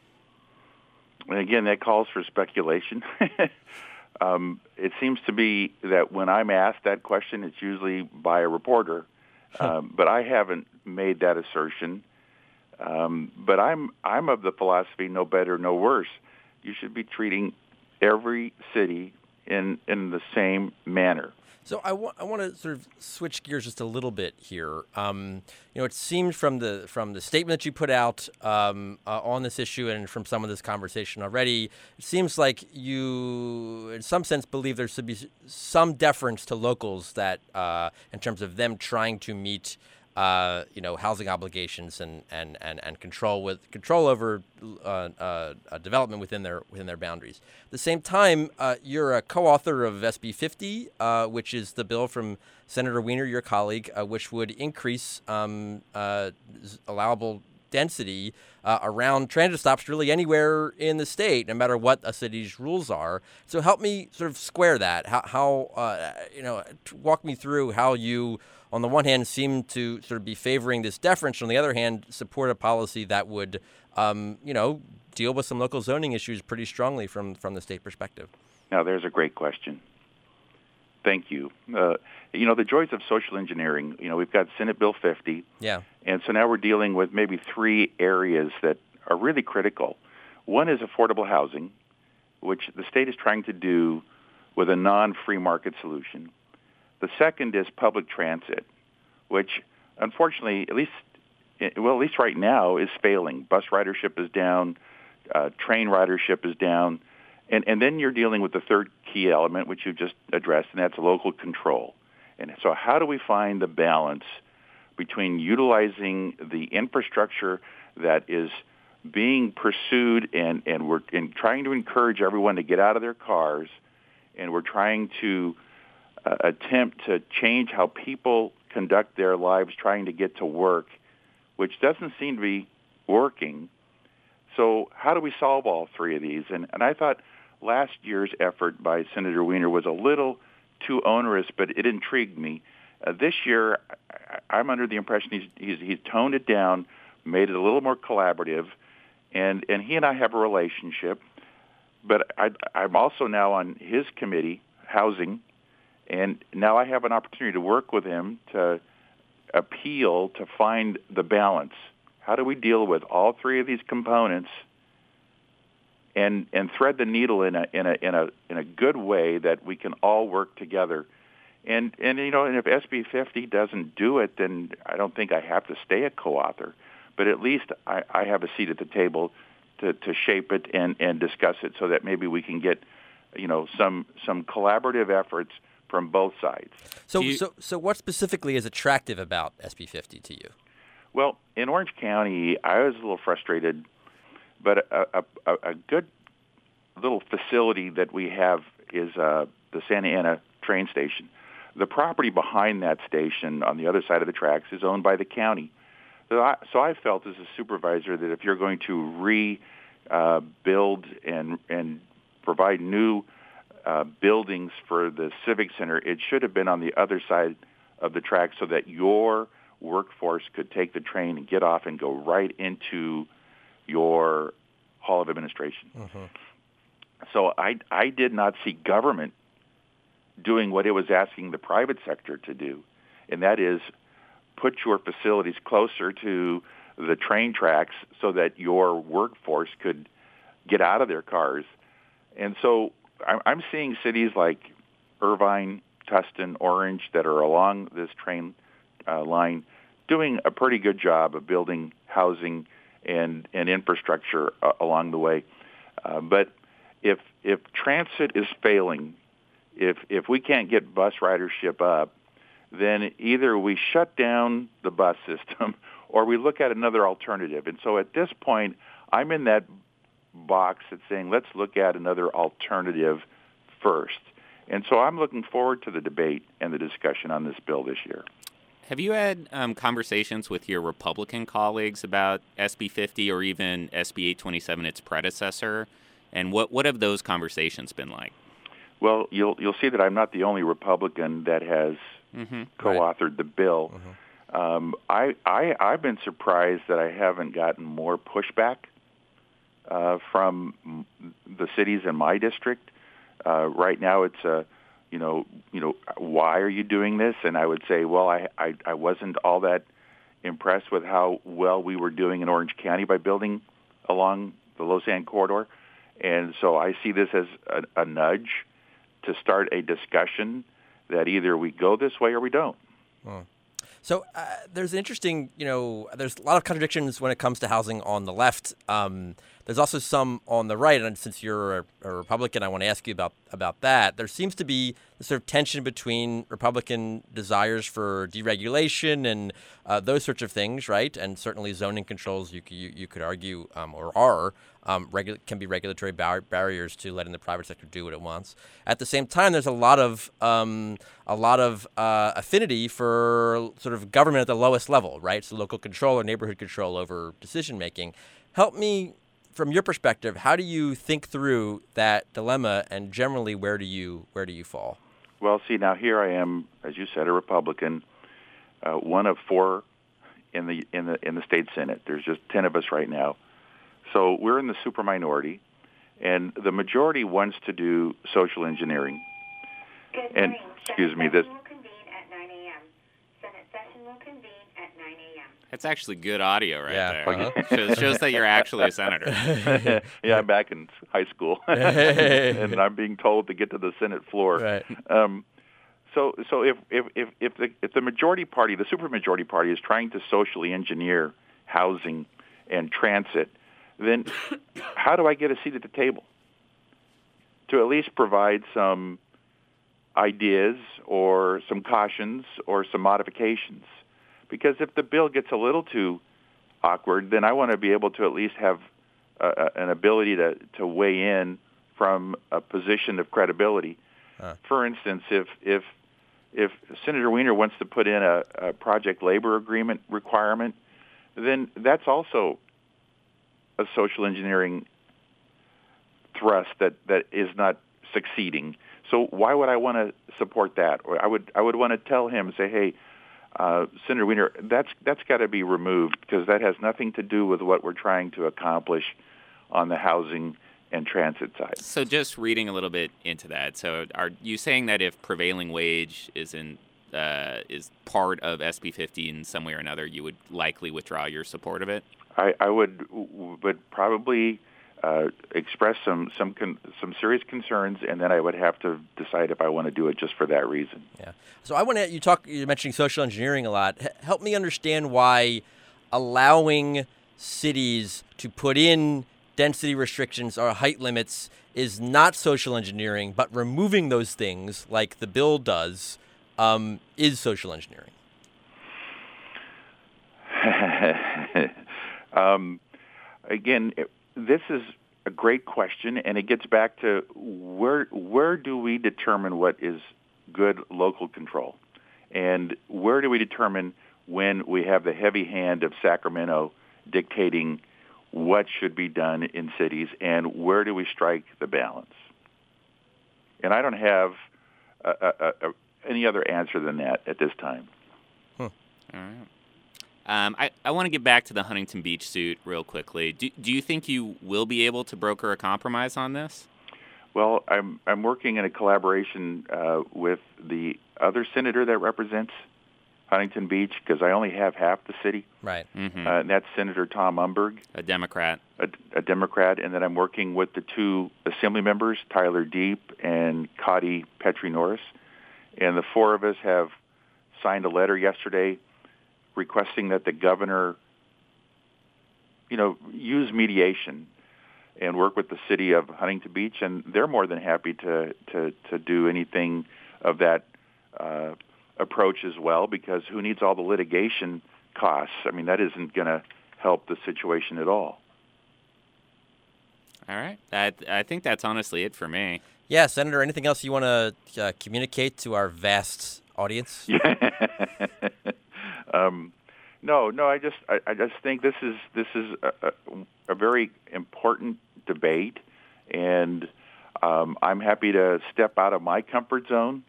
And Again, that calls for speculation. um, it seems to be that when I'm asked that question, it's usually by a reporter, um, but I haven't made that assertion. Um, but I'm I'm of the philosophy, no better, no worse. You should be treating every city in in the same manner. So I, wa- I want to sort of switch gears just a little bit here. Um, you know, it seems from the from the statement that you put out um, uh, on this issue and from some of this conversation already, it seems like you, in some sense, believe there should be some deference to locals that, uh, in terms of them trying to meet uh, you know, housing obligations and, and, and, and control with control over uh, uh, development within their within their boundaries. At the same time, uh, you're a co-author of SB 50, uh, which is the bill from Senator Wiener, your colleague, uh, which would increase um, allowable density around transit stops really anywhere in the state, no matter what a city's rules are. So help me sort of square that. How, how you know, walk me through how you on the one hand, seem to sort of be favoring this deference. On the other hand, support a policy that would, um, you know, deal with some local zoning issues pretty strongly from from the state perspective. Now, there's a great question. Thank you. Uh, you know, the joys of social engineering. You know, we've got Senate Bill 50. Yeah. And so now we're dealing with maybe three areas that are really critical. One is affordable housing, which the state is trying to do with a non-free market solution. The second is public transit, which unfortunately, at least well, at least right now, is failing. Bus ridership is down, uh, train ridership is down, and and then you're dealing with the third key element, which you just addressed, and that's local control. And so, how do we find the balance between utilizing the infrastructure that is being pursued and and we're and trying to encourage everyone to get out of their cars, and we're trying to attempt to change how people conduct their lives trying to get to work, which doesn't seem to be working. So how do we solve all three of these? And, and I thought last year's effort by Senator Wiener was a little too onerous, but it intrigued me. Uh, this year, I'm under the impression he's, he's, he's toned it down, made it a little more collaborative, and, and he and I have a relationship. But I, I'm also now on his committee, Housing, and now I have an opportunity to work with him to appeal to find the balance. How do we deal with all three of these components and and thread the needle in a in a in a in a good way that we can all work together. And and you know, and if SB 50 doesn't do it, then I don't think I have to stay a co-author. But at least I, I have a seat at the table to, to shape it and, and discuss it so that maybe we can get, you know, some some collaborative efforts from both sides. So, you- so, so, what specifically is attractive about SB 50 to you? Well, in Orange County, I was a little frustrated, but a, a, a, a good little facility that we have is uh, the Santa Ana train station. The property behind that station on the other side of the tracks is owned by the county. So I, so I felt as a supervisor that if you're going to rebuild uh, and and provide new uh, buildings for the civic center, it should have been on the other side of the track so that your workforce could take the train and get off and go right into your hall of administration. So I I did not see government doing what it was asking the private sector to do, and that is put your facilities closer to the train tracks so that your workforce could get out of their cars. And so I'm seeing cities like Irvine, Tustin, Orange that are along this train uh, line doing a pretty good job of building housing and, and infrastructure uh, along the way. Uh, but if if transit is failing, if if we can't get bus ridership up, then either we shut down the bus system or we look at another alternative. And so at this point, I'm in that box that's saying let's look at another alternative first. And so I'm looking forward to the debate and the discussion on this bill this year. Have you had um, conversations with your Republican colleagues about SB 50 or even SB 827, its predecessor? And what, what have those conversations been like? Well, you'll you'll see that I'm not the only Republican that has Mm-hmm. co-authored the bill. Um, I, I I've been surprised that I haven't gotten more pushback uh, from the cities in my district. Uh, right now, it's a you know you know why are you doing this? And I would say, well, I I, I wasn't all that impressed with how well we were doing in Orange County by building along the LOSSAN corridor, and so I see this as a, a nudge to start a discussion that either we go this way or we don't. So uh, there's an interesting, you know, there's a lot of contradictions when it comes to housing on the left. Um, there's also some on the right, and since you're a, a Republican, I want to ask you about about that. There seems to be sort of tension between Republican desires for deregulation and uh, those sorts of things, right? And certainly zoning controls, you you, you could argue, um, or are um, regu- can be regulatory bar- barriers to letting the private sector do what it wants. At the same time, there's a lot of um, a lot of uh, affinity for sort of government at the lowest level, right? So local control or neighborhood control over decision making. Help me from your perspective. How do you think through that dilemma, and generally, where do you where do you fall? Well, see, now here I am, as you said, a Republican, uh, one of four in the in the in the state senate. There's just ten of us right now, so we're in the super minority, and the majority wants to do social engineering. Good And, morning. excuse me, this- session will convene at 9 a.m. Senate session will convene at 9 a.m. That's actually good audio right Yeah, there. uh-huh. shows, shows that you're actually a senator. yeah, I'm back in high school, and I'm being told to get to the Senate floor. Right. Um, so, so if if if if the if the majority party, the supermajority party, is trying to socially engineer housing and transit, then how do I get a seat at the table to at least provide some ideas or some cautions or some modifications? Because if the bill gets a little too awkward, then I want to be able to at least have uh, uh, an ability to, to weigh in from a position of credibility. For instance, if if if Senator Wiener wants to put in a, a project labor agreement requirement, then that's also a social engineering thrust that, that is not succeeding. So why would I want to support that? Or I would I would want to tell him say, hey, uh, Senator Wiener, that's that's got to be removed because that has nothing to do with what we're trying to accomplish on the housing and transit side. So just reading a little bit into that. So are you saying that if prevailing wage is in uh, is part of SB 50 in some way or another, you would likely withdraw your support of it? I, I would would probably uh, express some some con- some serious concerns, and then I would have to decide if I want to do it just for that reason. Yeah. So I want to you talk you're mentioning social engineering a lot. H- help me understand why allowing cities to put in density restrictions or height limits is not social engineering, but removing those things like the bill does um, is social engineering. um, again, it, this is a great question, and it gets back to where where do we determine what is good local control, and where do we determine when we have the heavy hand of Sacramento dictating what should be done in cities, and where do we strike the balance? And I don't have a, a, a, any other answer than that at this time. Huh. All right. Um, I, I want to get back to the Huntington Beach suit real quickly. Do, do you think you will be able to broker a compromise on this? Well, I'm I'm working in a collaboration uh, with the other senator that represents Huntington Beach because I only have half the city, Right. Mm-hmm. uh, and that's Senator Tom Umberg, a Democrat. a, a Democrat, and then I'm working with the two Assembly members, Tyler Diep and Cotty Petrie Norris, and the four of us have signed a letter yesterday requesting that the governor, you know, use mediation and work with the city of Huntington Beach, and they're more than happy to to to do anything of that uh, approach as well. Because who needs all the litigation costs? I mean, that isn't going to help the situation at all. All right. I, I think that's honestly it for me. Yeah, Senator. Anything else you want to uh, communicate to our vast audience? um, no, no. I just, I, I just think this is this is a, a, a very important debate, and um, I'm happy to step out of my comfort zone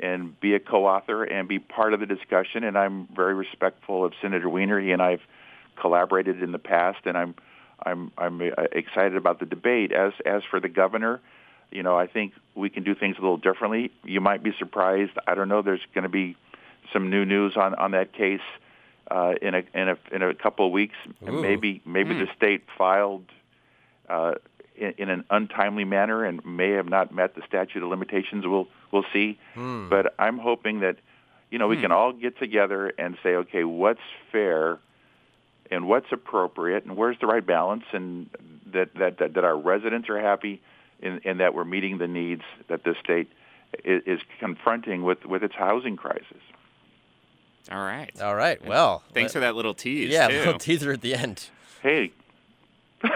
and be a co-author and be part of the discussion. And I'm very respectful of Senator Wiener. He and I've collaborated in the past, and I'm I'm I'm uh, excited about the debate. As as for the governor, you know, I think we can do things a little differently. You might be surprised. I don't know. There's going to be some new news on on that case uh, in a in a in a couple of weeks. Ooh. Maybe maybe the state filed uh, in, in an untimely manner and may have not met the statute of limitations. We'll we'll see. But I'm hoping that you know we can all get together and say, okay, what's fair and what's appropriate and where's the right balance, and that that that, that our residents are happy and, and that we're meeting the needs that this state is, is confronting with with its housing crisis. All right. All right. Well, Thanks for that little tease. Yeah, too. little teaser at the end. Hey,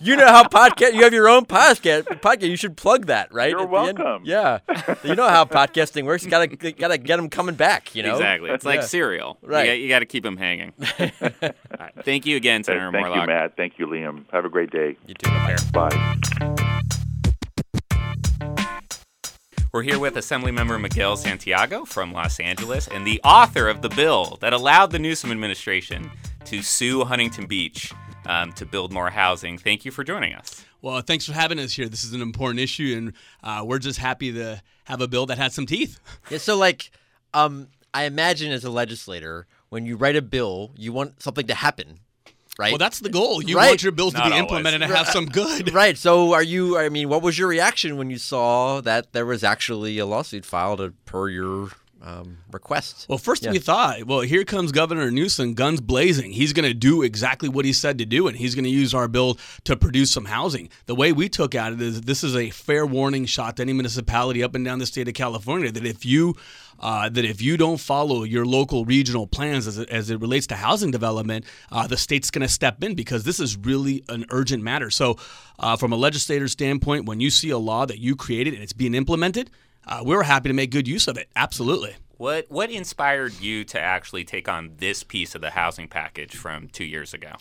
You know how podcast you have your own podcast. Podcast. You should plug that, right? You're at end? welcome. Yeah. you know how podcasting works. You gotta gotta get them coming back. You know. Exactly. It's like Yeah. cereal. Right. You got, to keep them hanging. All right. Thank you again, Senator thank Moorlach. you, Matt. Thank you, Liam. Have a great day. You too. Bye. We're here with Assemblymember Miguel Santiago from Los Angeles and the author of the bill that allowed the Newsom administration to sue Huntington Beach um, to build more housing. Thank you for joining us. Well, thanks for having us here. This is an important issue, and uh, we're just happy to have a bill that has some teeth. Yeah. So like, um, I imagine as a legislator, when you write a bill, you want something to happen, right? Well, that's the goal. You Right. want your bills to Not be always. implemented and have some good. right. So are you? I mean, what was your reaction when you saw that there was actually a lawsuit filed per your um, request? Well, first Yeah. we thought, well, here comes Governor Newsom, guns blazing. He's going to do exactly what he said to do, and he's going to use our bill to produce some housing. The way we took at it is this is a fair warning shot to any municipality up and down the state of California that if you uh, that if you don't follow your local regional plans as it, as it relates to housing development, uh, the state's going to step in because this is really an urgent matter. So, uh, from a legislator's standpoint, when you see a law that you created and it's being implemented, uh, we were happy to make good use of it. Absolutely. What what inspired you to actually take on this piece of the housing package from two years ago?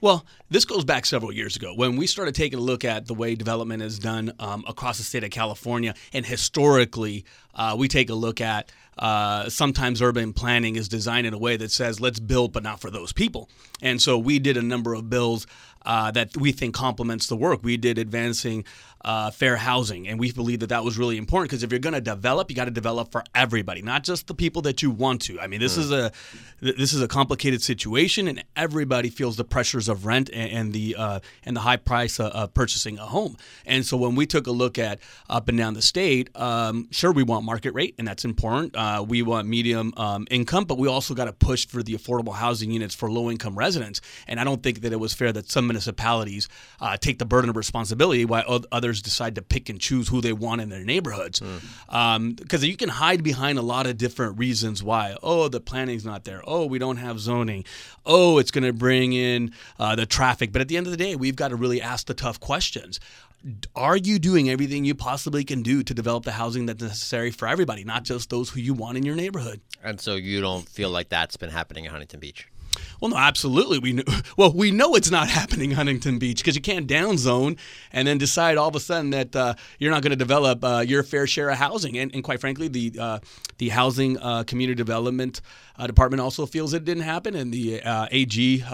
Well, this goes back several years ago when we started taking a look at the way development is done um, across the state of California. And historically, uh, we take a look at uh, sometimes urban planning is designed in a way that says, let's build, but not for those people. And so we did a number of bills uh, that we think complements the work. We did advancing uh, fair housing, and we believe that that was really important because if you're going to develop, you got to develop for everybody, not just the people that you want to. I mean, this is a this is a complicated situation, and everybody feels the pressures of rent and, and the uh, and the high price of, of purchasing a home. And so when we took a look at up and down the state, um, sure we want market rate, and that's important. Uh, we want medium um, income, but we also got to push for the affordable housing units for low income residents. And I don't think that it was fair that some municipalities uh, take the burden of responsibility while oth- decide to pick and choose who they want in their neighborhoods. Because you can hide behind a lot of different reasons why. Oh, the planning's not there. Oh, we don't have zoning. Oh, it's going to bring in uh, the traffic. But at the end of the day, we've got to really ask the tough questions. Are you doing everything you possibly can do to develop the housing that's necessary for everybody, not just those who you want in your neighborhood? And so you don't feel like that's been happening in Huntington Beach. Well, no, absolutely. We know, well, we know it's not happening Huntington Beach because you can't downzone and then decide all of a sudden that uh, you're not going to develop uh, your fair share of housing. And, and quite frankly, the uh, the housing uh, community development uh, department also feels it didn't happen, and the uh, AG,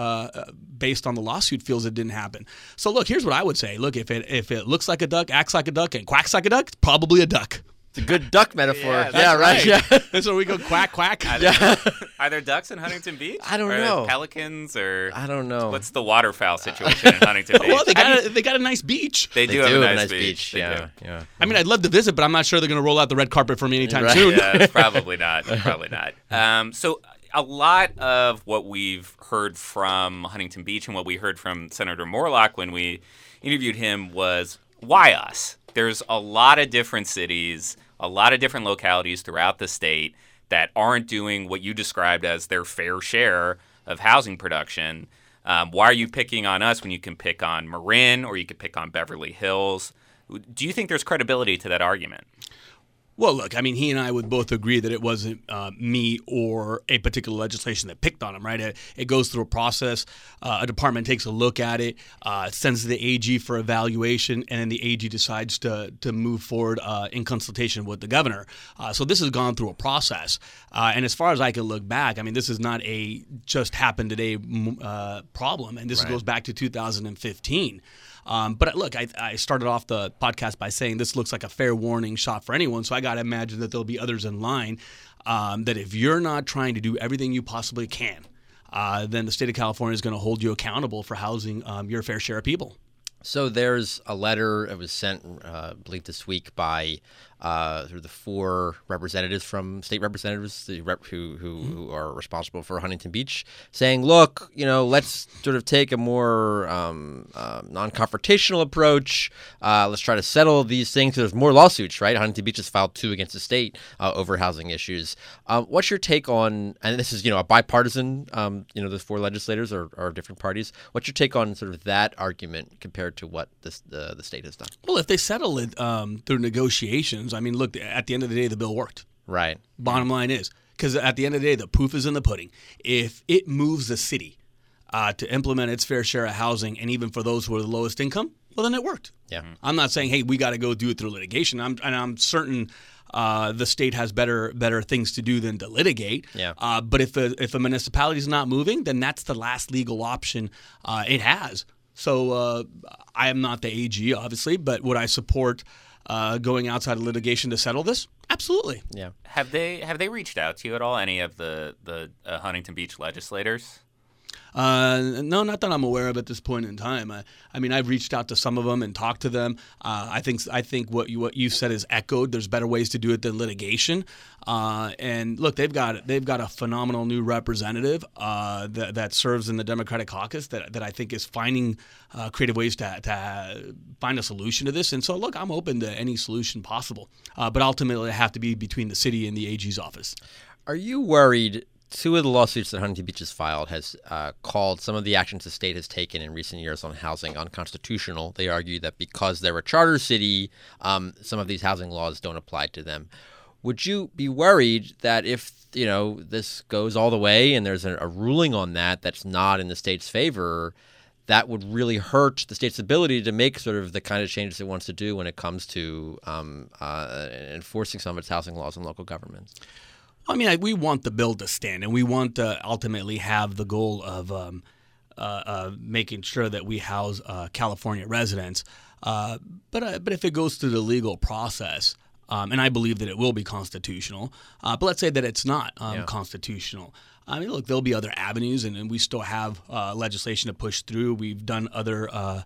based on the lawsuit, feels it didn't happen. So, look, here's what I would say: Look, if it if it looks like a duck, acts like a duck, and quacks like a duck, it's probably a duck. It's a good duck metaphor. Yeah, Yeah, that's right. right. Yeah. And so we go quack quack. Are there, are there ducks in Huntington Beach? I don't Or know. Pelicans or I don't know. what's the waterfowl situation in Huntington Beach? Well, they got a, they got a nice beach. They They do, have, a nice beach. They Yeah, do. yeah. I mean, I'd love to visit, but I'm not sure they're going to roll out the red carpet for me anytime Right. soon. yeah, probably not. Probably not. Um, so a lot of what we've heard from Huntington Beach and what we heard from Senator Moorlach when we interviewed him was why us? There's a lot of different cities, a lot of different localities throughout the state that aren't doing what you described as their fair share of housing production. Um, why are you picking on us when you can pick on Marin or you could pick on Beverly Hills? Do you think there's credibility to that argument? Well, look, I mean, he and I would both agree that it wasn't uh, me or a particular legislation that picked on him, right? It, it goes through a process. Uh, a department takes a look at it, uh, sends to the AG for evaluation, and then the AG decides to, to move forward uh, in consultation with the governor. Uh, so this has gone through a process. Uh, and as far as I can look back, I mean, this is not a just happened today problem, and this goes back to 2015. Um, but look, I, I started off the podcast by saying this looks like a fair warning shot for anyone. So I got to imagine that there'll be others in line. Um, that if you're not trying to do everything you possibly can, uh, then the state of California is going to hold you accountable for housing um, your fair share of people. So there's a letter that was sent, uh, I believe, this week by uh, sort of the four representatives from state representatives the rep- who who, who are responsible for Huntington Beach, saying, "Look, you know, let's sort of take a more um, uh, non-confrontational approach. Uh, let's try to settle these things. So There's more lawsuits, right? Huntington Beach has filed two against the state uh, over housing issues. Um, what's your take on? And this is, you know, a bipartisan. Um, you know, the four legislators are, are different parties. What's your take on sort of that argument compared to what this, the the state has done? Well, if they settle it um, through negotiations, I mean, look, at the end of the day, the bill worked. Right. Bottom line is, because at the end of the day, the proof is in the pudding. If it moves the city uh, to implement its fair share of housing, and even for those who are the lowest income, well, then it worked. Yeah. I'm not saying, hey, we got to go do it through litigation. I'm, and I'm certain uh, the state has better better things to do than to litigate. Yeah. Uh, but if a, if a municipality is not moving, then that's the last legal option uh, it has. So uh, I am not the AG, obviously, but would I support uh, going outside of litigation to settle this? Absolutely. Yeah. Have they have they reached out to you at all? Any of the the uh, Huntington Beach legislators? Uh, no, not that I'm aware of at this point in time. I, I mean, I've reached out to some of them and talked to them. Uh, I think I think what you what you said is echoed. There's better ways to do it than litigation. Uh, and look, they've got they've got a phenomenal new representative uh, that, that serves in the Democratic caucus that, that I think is finding uh, creative ways to, to find a solution to this. And so, look, I'm open to any solution possible. Uh, but ultimately, it have to be between the city and the AG's office. Are you worried? Two of the lawsuits that Huntington Beach has filed has uh, called some of the actions the state has taken in recent years on housing unconstitutional. They argue that because they're a charter city, um, some of these housing laws don't apply to them. Would you be worried that if you know this goes all the way and there's a, a ruling on that that's not in the state's favor, that would really hurt the state's ability to make sort of the kind of changes it wants to do when it comes to um, uh, enforcing some of its housing laws in local governments? I mean, I, we want the bill to stand, and we want to ultimately have the goal of um, uh, uh, making sure that we house uh, California residents. Uh, but uh, but if it goes through the legal process, um, and I believe that it will be constitutional, uh, but let's say that it's not um, constitutional. I mean, look, there'll be other avenues, and, and we still have uh, legislation to push through. We've done other uh,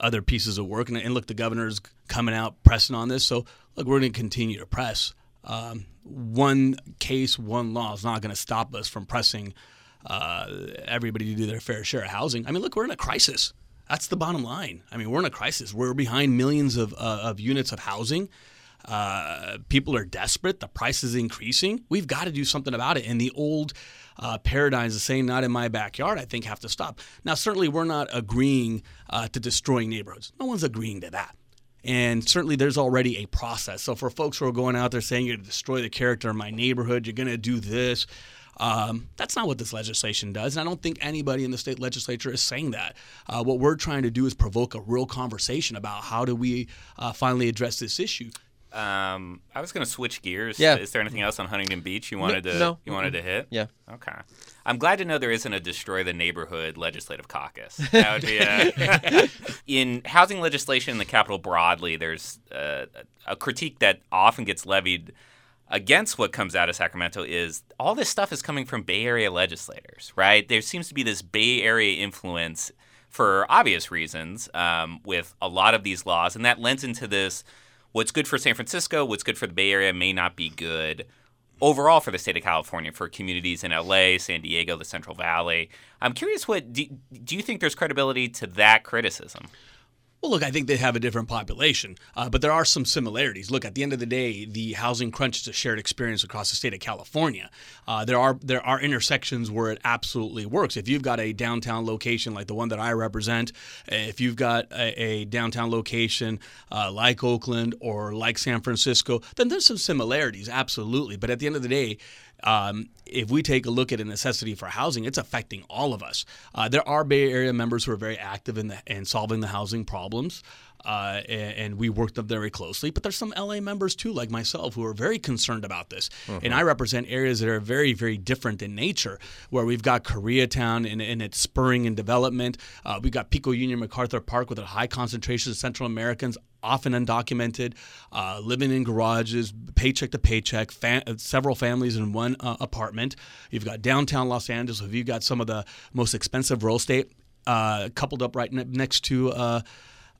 other pieces of work, and, and look, the governor's coming out pressing on this. So look, we're going to continue to press. Um, one case, one law is not going to stop us from pressing uh, everybody to do their fair share of housing. I mean, look, we're in a crisis. That's the bottom line. I mean, we're in a crisis. We're behind millions of, uh, of units of housing. Uh, people are desperate. The price is increasing. We've got to do something about it. And the old uh, paradigms of saying "not in my backyard," I think, have to stop. Now, certainly, we're not agreeing uh, to destroying neighborhoods. No one's agreeing to that. And certainly, there's already a process. So, for folks who are going out there saying you're going to destroy the character of my neighborhood, you're going to do this, um, that's not what this legislation does. And I don't think anybody in the state legislature is saying that. Uh, what we're trying to do is provoke a real conversation about how do we uh, finally address this issue. Um, I was going to switch gears. Yeah. Is there anything else on Huntington Beach you wanted to no. you wanted to hit? Yeah. Okay. I'm glad to know there isn't a destroy the neighborhood legislative caucus. That would be a, in housing legislation in the capital broadly. There's uh, a critique that often gets levied against what comes out of Sacramento is all this stuff is coming from Bay Area legislators, right? There seems to be this Bay Area influence for obvious reasons um, with a lot of these laws, and that lends into this what's good for San Francisco, what's good for the Bay Area may not be good overall for the state of California, for communities in LA, San Diego, the Central Valley. I'm curious what do, do you think there's credibility to that criticism? Well, look, I think they have a different population, uh, but there are some similarities. Look, at the end of the day, the housing crunch is a shared experience across the state of California. Uh, there are there are intersections where it absolutely works. If you've got a downtown location like the one that I represent, if you've got a, a downtown location uh, like Oakland or like San Francisco, then there's some similarities, absolutely. But at the end of the day, um, if we take a look at a necessity for housing, it's affecting all of us. Uh, there are Bay Area members who are very active in, the, in solving the housing problems. Uh, and, and, we work them very closely. But there's some LA members too, like myself, who are very concerned about this. And I represent areas that are very, very different in nature, where we've got Koreatown and, and its spurring in development. Uh, we've got Pico Union MacArthur Park with a high concentration of Central Americans. Often undocumented, uh, living in garages, paycheck to paycheck, fa- several families in one uh, apartment. You've got downtown Los Angeles. where You've got some of the most expensive real estate uh, coupled up right ne- next to uh,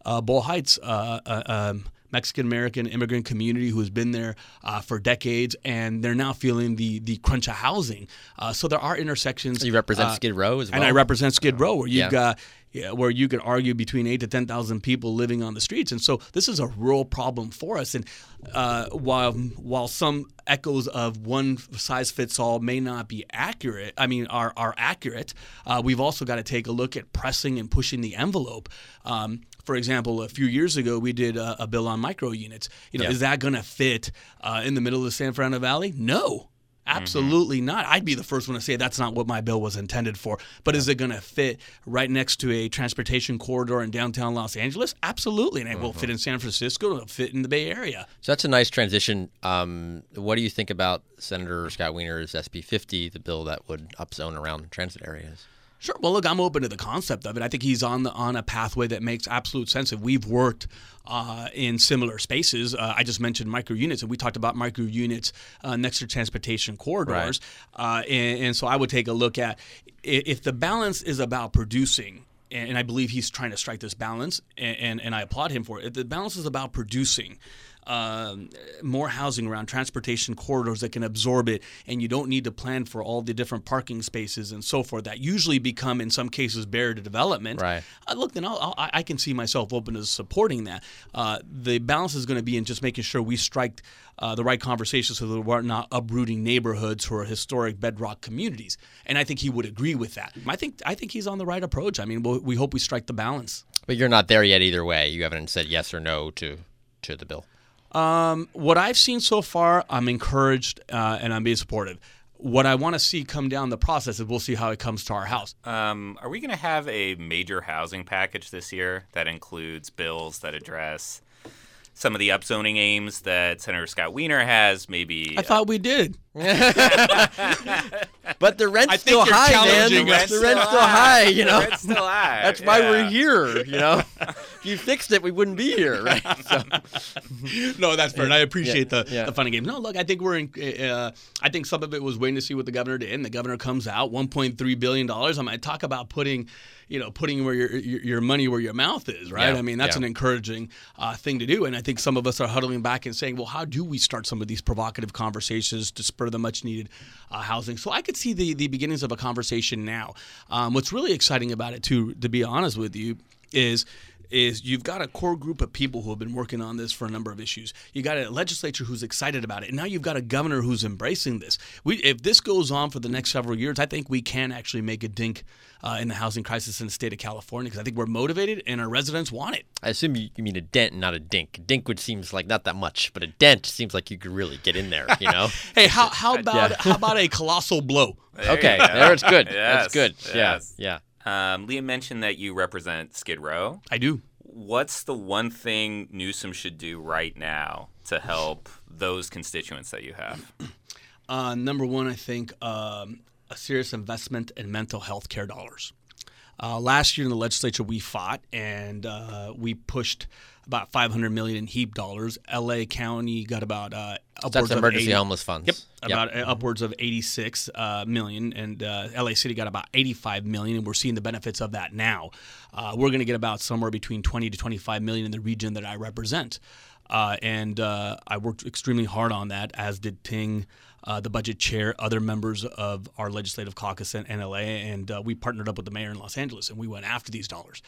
uh, Boyle Heights. Uh, uh, um, Mexican American immigrant community who has been there uh, for decades, and they're now feeling the the crunch of housing. Uh, so there are intersections. You represent uh, Skid Row as well. and I represent Skid Row, where you've Yeah. got yeah, where you could argue between eight to ten thousand people living on the streets, and so this is a real problem for us. And uh, while while some echoes of one size fits all may not be accurate, I mean are are accurate, uh, we've also got to take a look at pressing and pushing the envelope. Um, for example, a few years ago, we did a, a bill on micro units. You know, Yeah. is that going to fit uh, in the middle of the San Fernando Valley? No. Absolutely not. I'd be the first one to say that's not what my bill was intended for. But is it going to fit right next to a transportation corridor in downtown Los Angeles? Absolutely. And it will fit in San Francisco. It'll fit in the Bay Area. So that's a nice transition. Um, what do you think about Senator Scott Wiener's SB 50, the bill that would upzone around transit areas? Sure. Well, look, I'm open to the concept of it. I think he's on the on a pathway that makes absolute sense. If we've worked uh, in similar spaces, uh, I just mentioned micro units, and we talked about micro units uh, next to transportation corridors. Uh, and, and so I would take a look at if the balance is about producing. And I believe he's trying to strike this balance, and, and, and I applaud him for it. If the balance is about producing, um, more housing around transportation corridors that can absorb it, and you don't need to plan for all the different parking spaces and so forth that usually become, in some cases, barrier to development. Right. Uh, look, then I'll, I'll, I can see myself open to supporting that. Uh, the balance is going to be in just making sure we strike uh, the right conversations so that we're not uprooting neighborhoods or historic bedrock communities. And I think he would agree with that. I think I think he's on the right approach. I mean, we'll, we hope we strike the balance. But you're not there yet either way. You haven't said yes or no to to the bill. Um, what I've seen so far, I'm encouraged uh, and I'm being supportive. What I want to see come down the process is we'll see how it comes to our house. Um, are we going to have a major housing package this year that includes bills that address some of the upzoning aims that Senator Scott Wiener has. Maybe I thought we did. But the rent's still high, challenging man. us. The rent's still high, you know. Rent's still high. That's why we're here, you know. if you fixed it, we wouldn't be here, right? So, no, that's fair. And I appreciate yeah, the, yeah. the fun and games. No, look, I think we're in. Uh, I think some of it was waiting to see what the governor did. And the governor comes out, 1.3 billion dollars. I mean, talk about putting, you know, putting where your your, your money where your mouth is, right? Yeah, I mean, that's yeah. an encouraging uh, thing to do. And I think some of us are huddling back and saying, well, how do we start some of these provocative conversations to spur the much needed uh, housing? So I could see the the beginnings of a conversation now. Um, what's really exciting about it, too, to be honest with you, is is you've got a core group of people who have been working on this for a number of issues. You got a legislature who's excited about it, and now you've got a governor who's embracing this. We, if this goes on for the next several years, I think we can actually make a dink uh, in the housing crisis in the state of California because I think we're motivated and our residents want it. I assume you, you mean a dent, not a dink. A Dink would seems like not that much, but a dent seems like you could really get in there. You know. Hey, how, how about how about a colossal blow? There okay, go. there it's good. Yes, That's good. yes. Yeah, yeah. Um, Liam mentioned that you represent Skid Row. I do. What's the one thing Newsom should do right now to help those constituents that you have? Uh, number one, I think um, a serious investment in mental health care dollars. Uh, last year in the legislature, we fought and uh, we pushed about 500 million in HEAP dollars. LA County got about uh, upwards That's of emergency 80 homeless funds. Yep, about uh, upwards of 86 uh, million, and uh, LA City got about 85 million, and we're seeing the benefits of that now. Uh, we're going to get about somewhere between 20 to 25 million in the region that I represent, uh, and uh, I worked extremely hard on that, as did Ting. Uh, the budget chair, other members of our legislative caucus in, in LA, and uh, we partnered up with the mayor in Los Angeles, and we went after these dollars.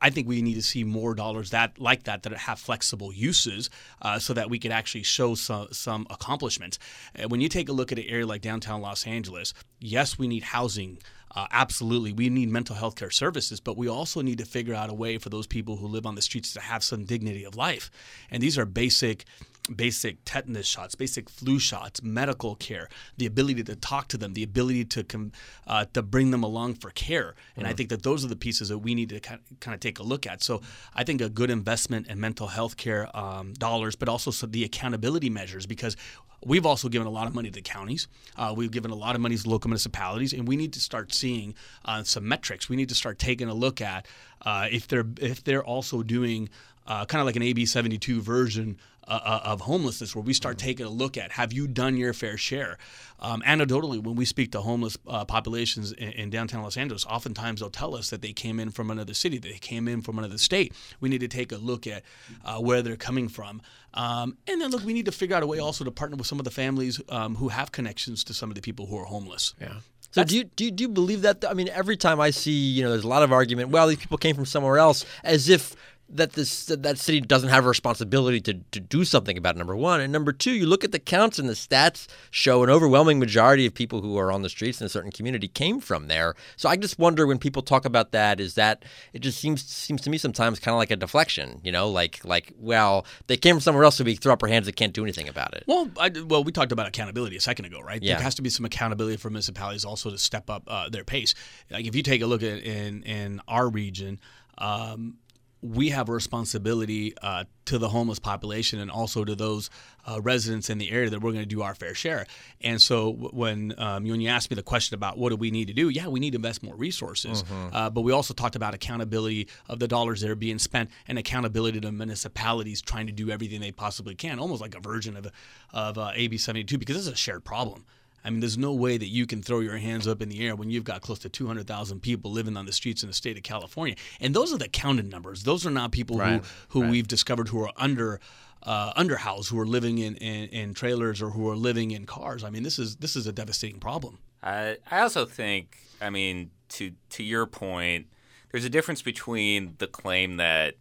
Uh, I think we need to see more dollars that like that that have flexible uses, uh, so that we could actually show some some accomplishments. And when you take a look at an area like downtown Los Angeles, yes, we need housing. Uh, absolutely, we need mental health care services, but we also need to figure out a way for those people who live on the streets to have some dignity of life. And these are basic basic tetanus shots, basic flu shots, medical care, the ability to talk to them, the ability to com- uh, to bring them along for care. And I think that those are the pieces that we need to kind of, kind of take a look at. So I think a good investment in mental health care um, dollars, but also so the accountability measures because. We've also given a lot of money to counties. Uh, we've given a lot of money to local municipalities, and we need to start seeing uh, some metrics. We need to start taking a look at uh, if they're if they're also doing uh, kind of like an AB 72 version uh, uh, of homelessness, where we start taking a look at have you done your fair share? Um, anecdotally, when we speak to homeless uh, populations in, in downtown Los Angeles, oftentimes they'll tell us that they came in from another city, that they came in from another state. We need to take a look at uh, where they're coming from. Um, and then, look, we need to figure out a way also to partner with some of the families um, who have connections to some of the people who are homeless. Yeah. So do you, do you do you believe that? I mean, every time I see, you know, there's a lot of argument. Well, these people came from somewhere else, as if that this that city doesn't have a responsibility to, to do something about it, number one and number two you look at the counts and the stats show an overwhelming majority of people who are on the streets in a certain community came from there so i just wonder when people talk about that is that it just seems seems to me sometimes kind of like a deflection you know like like well they came from somewhere else so we throw up our hands and can't do anything about it Well, I, well, we talked about accountability a second ago, right? Yeah. There has to be some accountability for municipalities also to step up uh, their pace. Like if you take a look at in in our region. Um, we have a responsibility uh, to the homeless population and also to those uh, residents in the area that we're going to do our fair share. And so when um, when you asked me the question about what do we need to do, yeah, we need to invest more resources. Uh, but we also talked about accountability of the dollars that are being spent and accountability to municipalities trying to do everything they possibly can, almost like a version of of uh, AB 72 because this is a shared problem. I mean, there's no way that you can throw your hands up in the air when you've got close to 200,000 people living on the streets in the state of California. And those are the counted numbers. Those are not people Right, who, who we've discovered who are under uh, underhoused, who are living in, in, in trailers or who are living in cars. I mean, this is this is a devastating problem. I I also think, I mean, to to your point, there's a difference between the claim that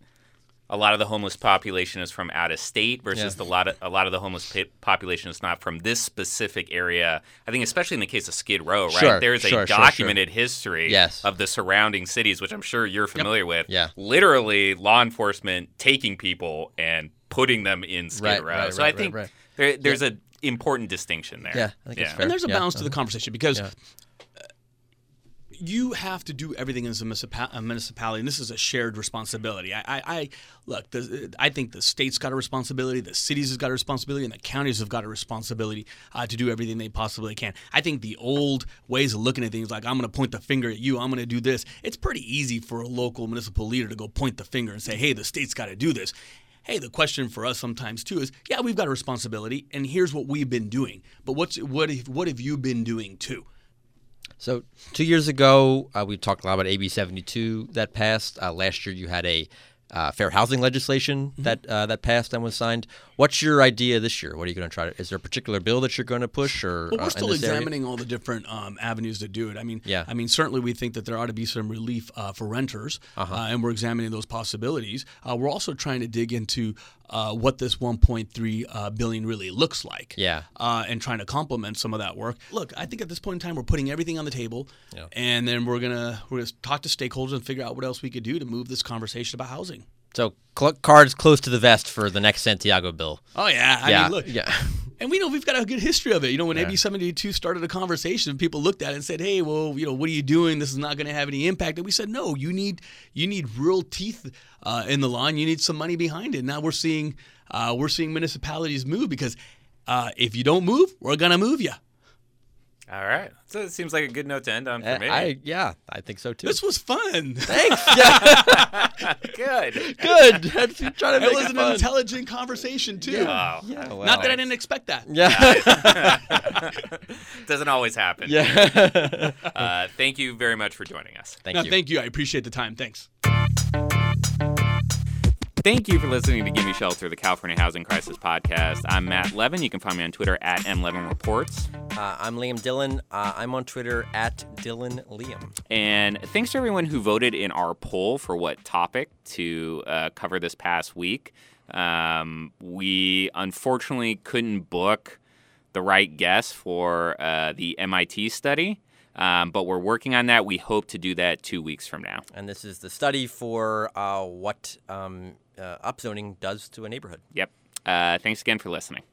a lot of the homeless population is from out of state versus Yeah. the lot of, a lot of the homeless pa- population is not from this specific area. I think especially in the case of Skid Row, right? Sure, There's sure, a sure, documented history Yes. of the surrounding cities, which I'm sure you're familiar with. Yeah. Literally, law enforcement taking people and putting them in Skid Right, Row. right, so right, I think right. there, there's an important distinction there. Yeah, I think it's fair. And there's a Yeah, balance to the uh-huh. conversation because Yeah. You have to do everything as a, municipa- a municipality, and this is a shared responsibility. I, I, I look. The, I think the state's got a responsibility, the cities has got a responsibility, and the counties have got a responsibility uh, to do everything they possibly can. I think the old ways of looking at things, like I'm going to point the finger at you, I'm going to do this. It's pretty easy for a local municipal leader to go point the finger and say, "Hey, the state's got to do this." hey, the question for us sometimes too is, yeah, we've got a responsibility, and here's what we've been doing. But what's what have, what have you been doing too? So two years ago, uh, we talked a lot about AB 72 that passed. Uh, last year, you had a uh, fair housing legislation Mm-hmm. that uh, that passed and was signed. What's your idea this year? What are you going to try to? Is there a particular bill that you're going to push, or Well, uh, we're in still this area? examining all the different um, avenues to do it. I mean, Yeah. I mean, certainly we think that there ought to be some relief uh, for renters, Uh-huh. uh, and we're examining those possibilities. Uh, we're also trying to dig into uh, what this 1.3 uh, billion really looks like. Yeah. uh, and trying to complement some of that work. Look, I think at this point in time, we're putting everything on the table, Yeah. and then we're gonna we're gonna talk to stakeholders and figure out what else we could do to move this conversation about housing. So cl- cards close to the vest for the next Santiago bill. Oh yeah, I yeah, mean, look, yeah. And we know we've got a good history of it. You know, when AB 72 started a conversation, people looked at it and said, "Hey, well, you know, what are you doing? This is not going to have any impact." And we said, "No, you need you need real teeth uh, in the line. You need some money behind it." Now we're seeing uh, we're seeing municipalities move because uh, if you don't move, we're gonna move you. All right. So it seems like a good note to end on for me. I yeah, I think so too. This was fun. Thanks. Yeah, good. good. That's- you're trying to It make was it an fun. intelligent conversation too. Wow. Yeah, well. Not that I didn't expect that. Yeah. Doesn't always happen. yeah. Uh, thank you very much for joining us. Thank no, you. thank you. I appreciate the time. Thanks. Thank you for listening to Gimme Shelter, the California Housing Crisis podcast. I'm Matt Levin. You can find me on Twitter at MLevinReports. Uh, I'm Liam Dillon. Uh, I'm on Twitter at Dillon Liam. And thanks to everyone who voted in our poll for what topic to uh, cover this past week. Um, we unfortunately couldn't book the right guest for uh, the MIT study, um, but we're working on that. We hope to do that two weeks from now. And this is the study for uh, what um, uh, upzoning does to a neighborhood. Yep. Uh, thanks again for listening.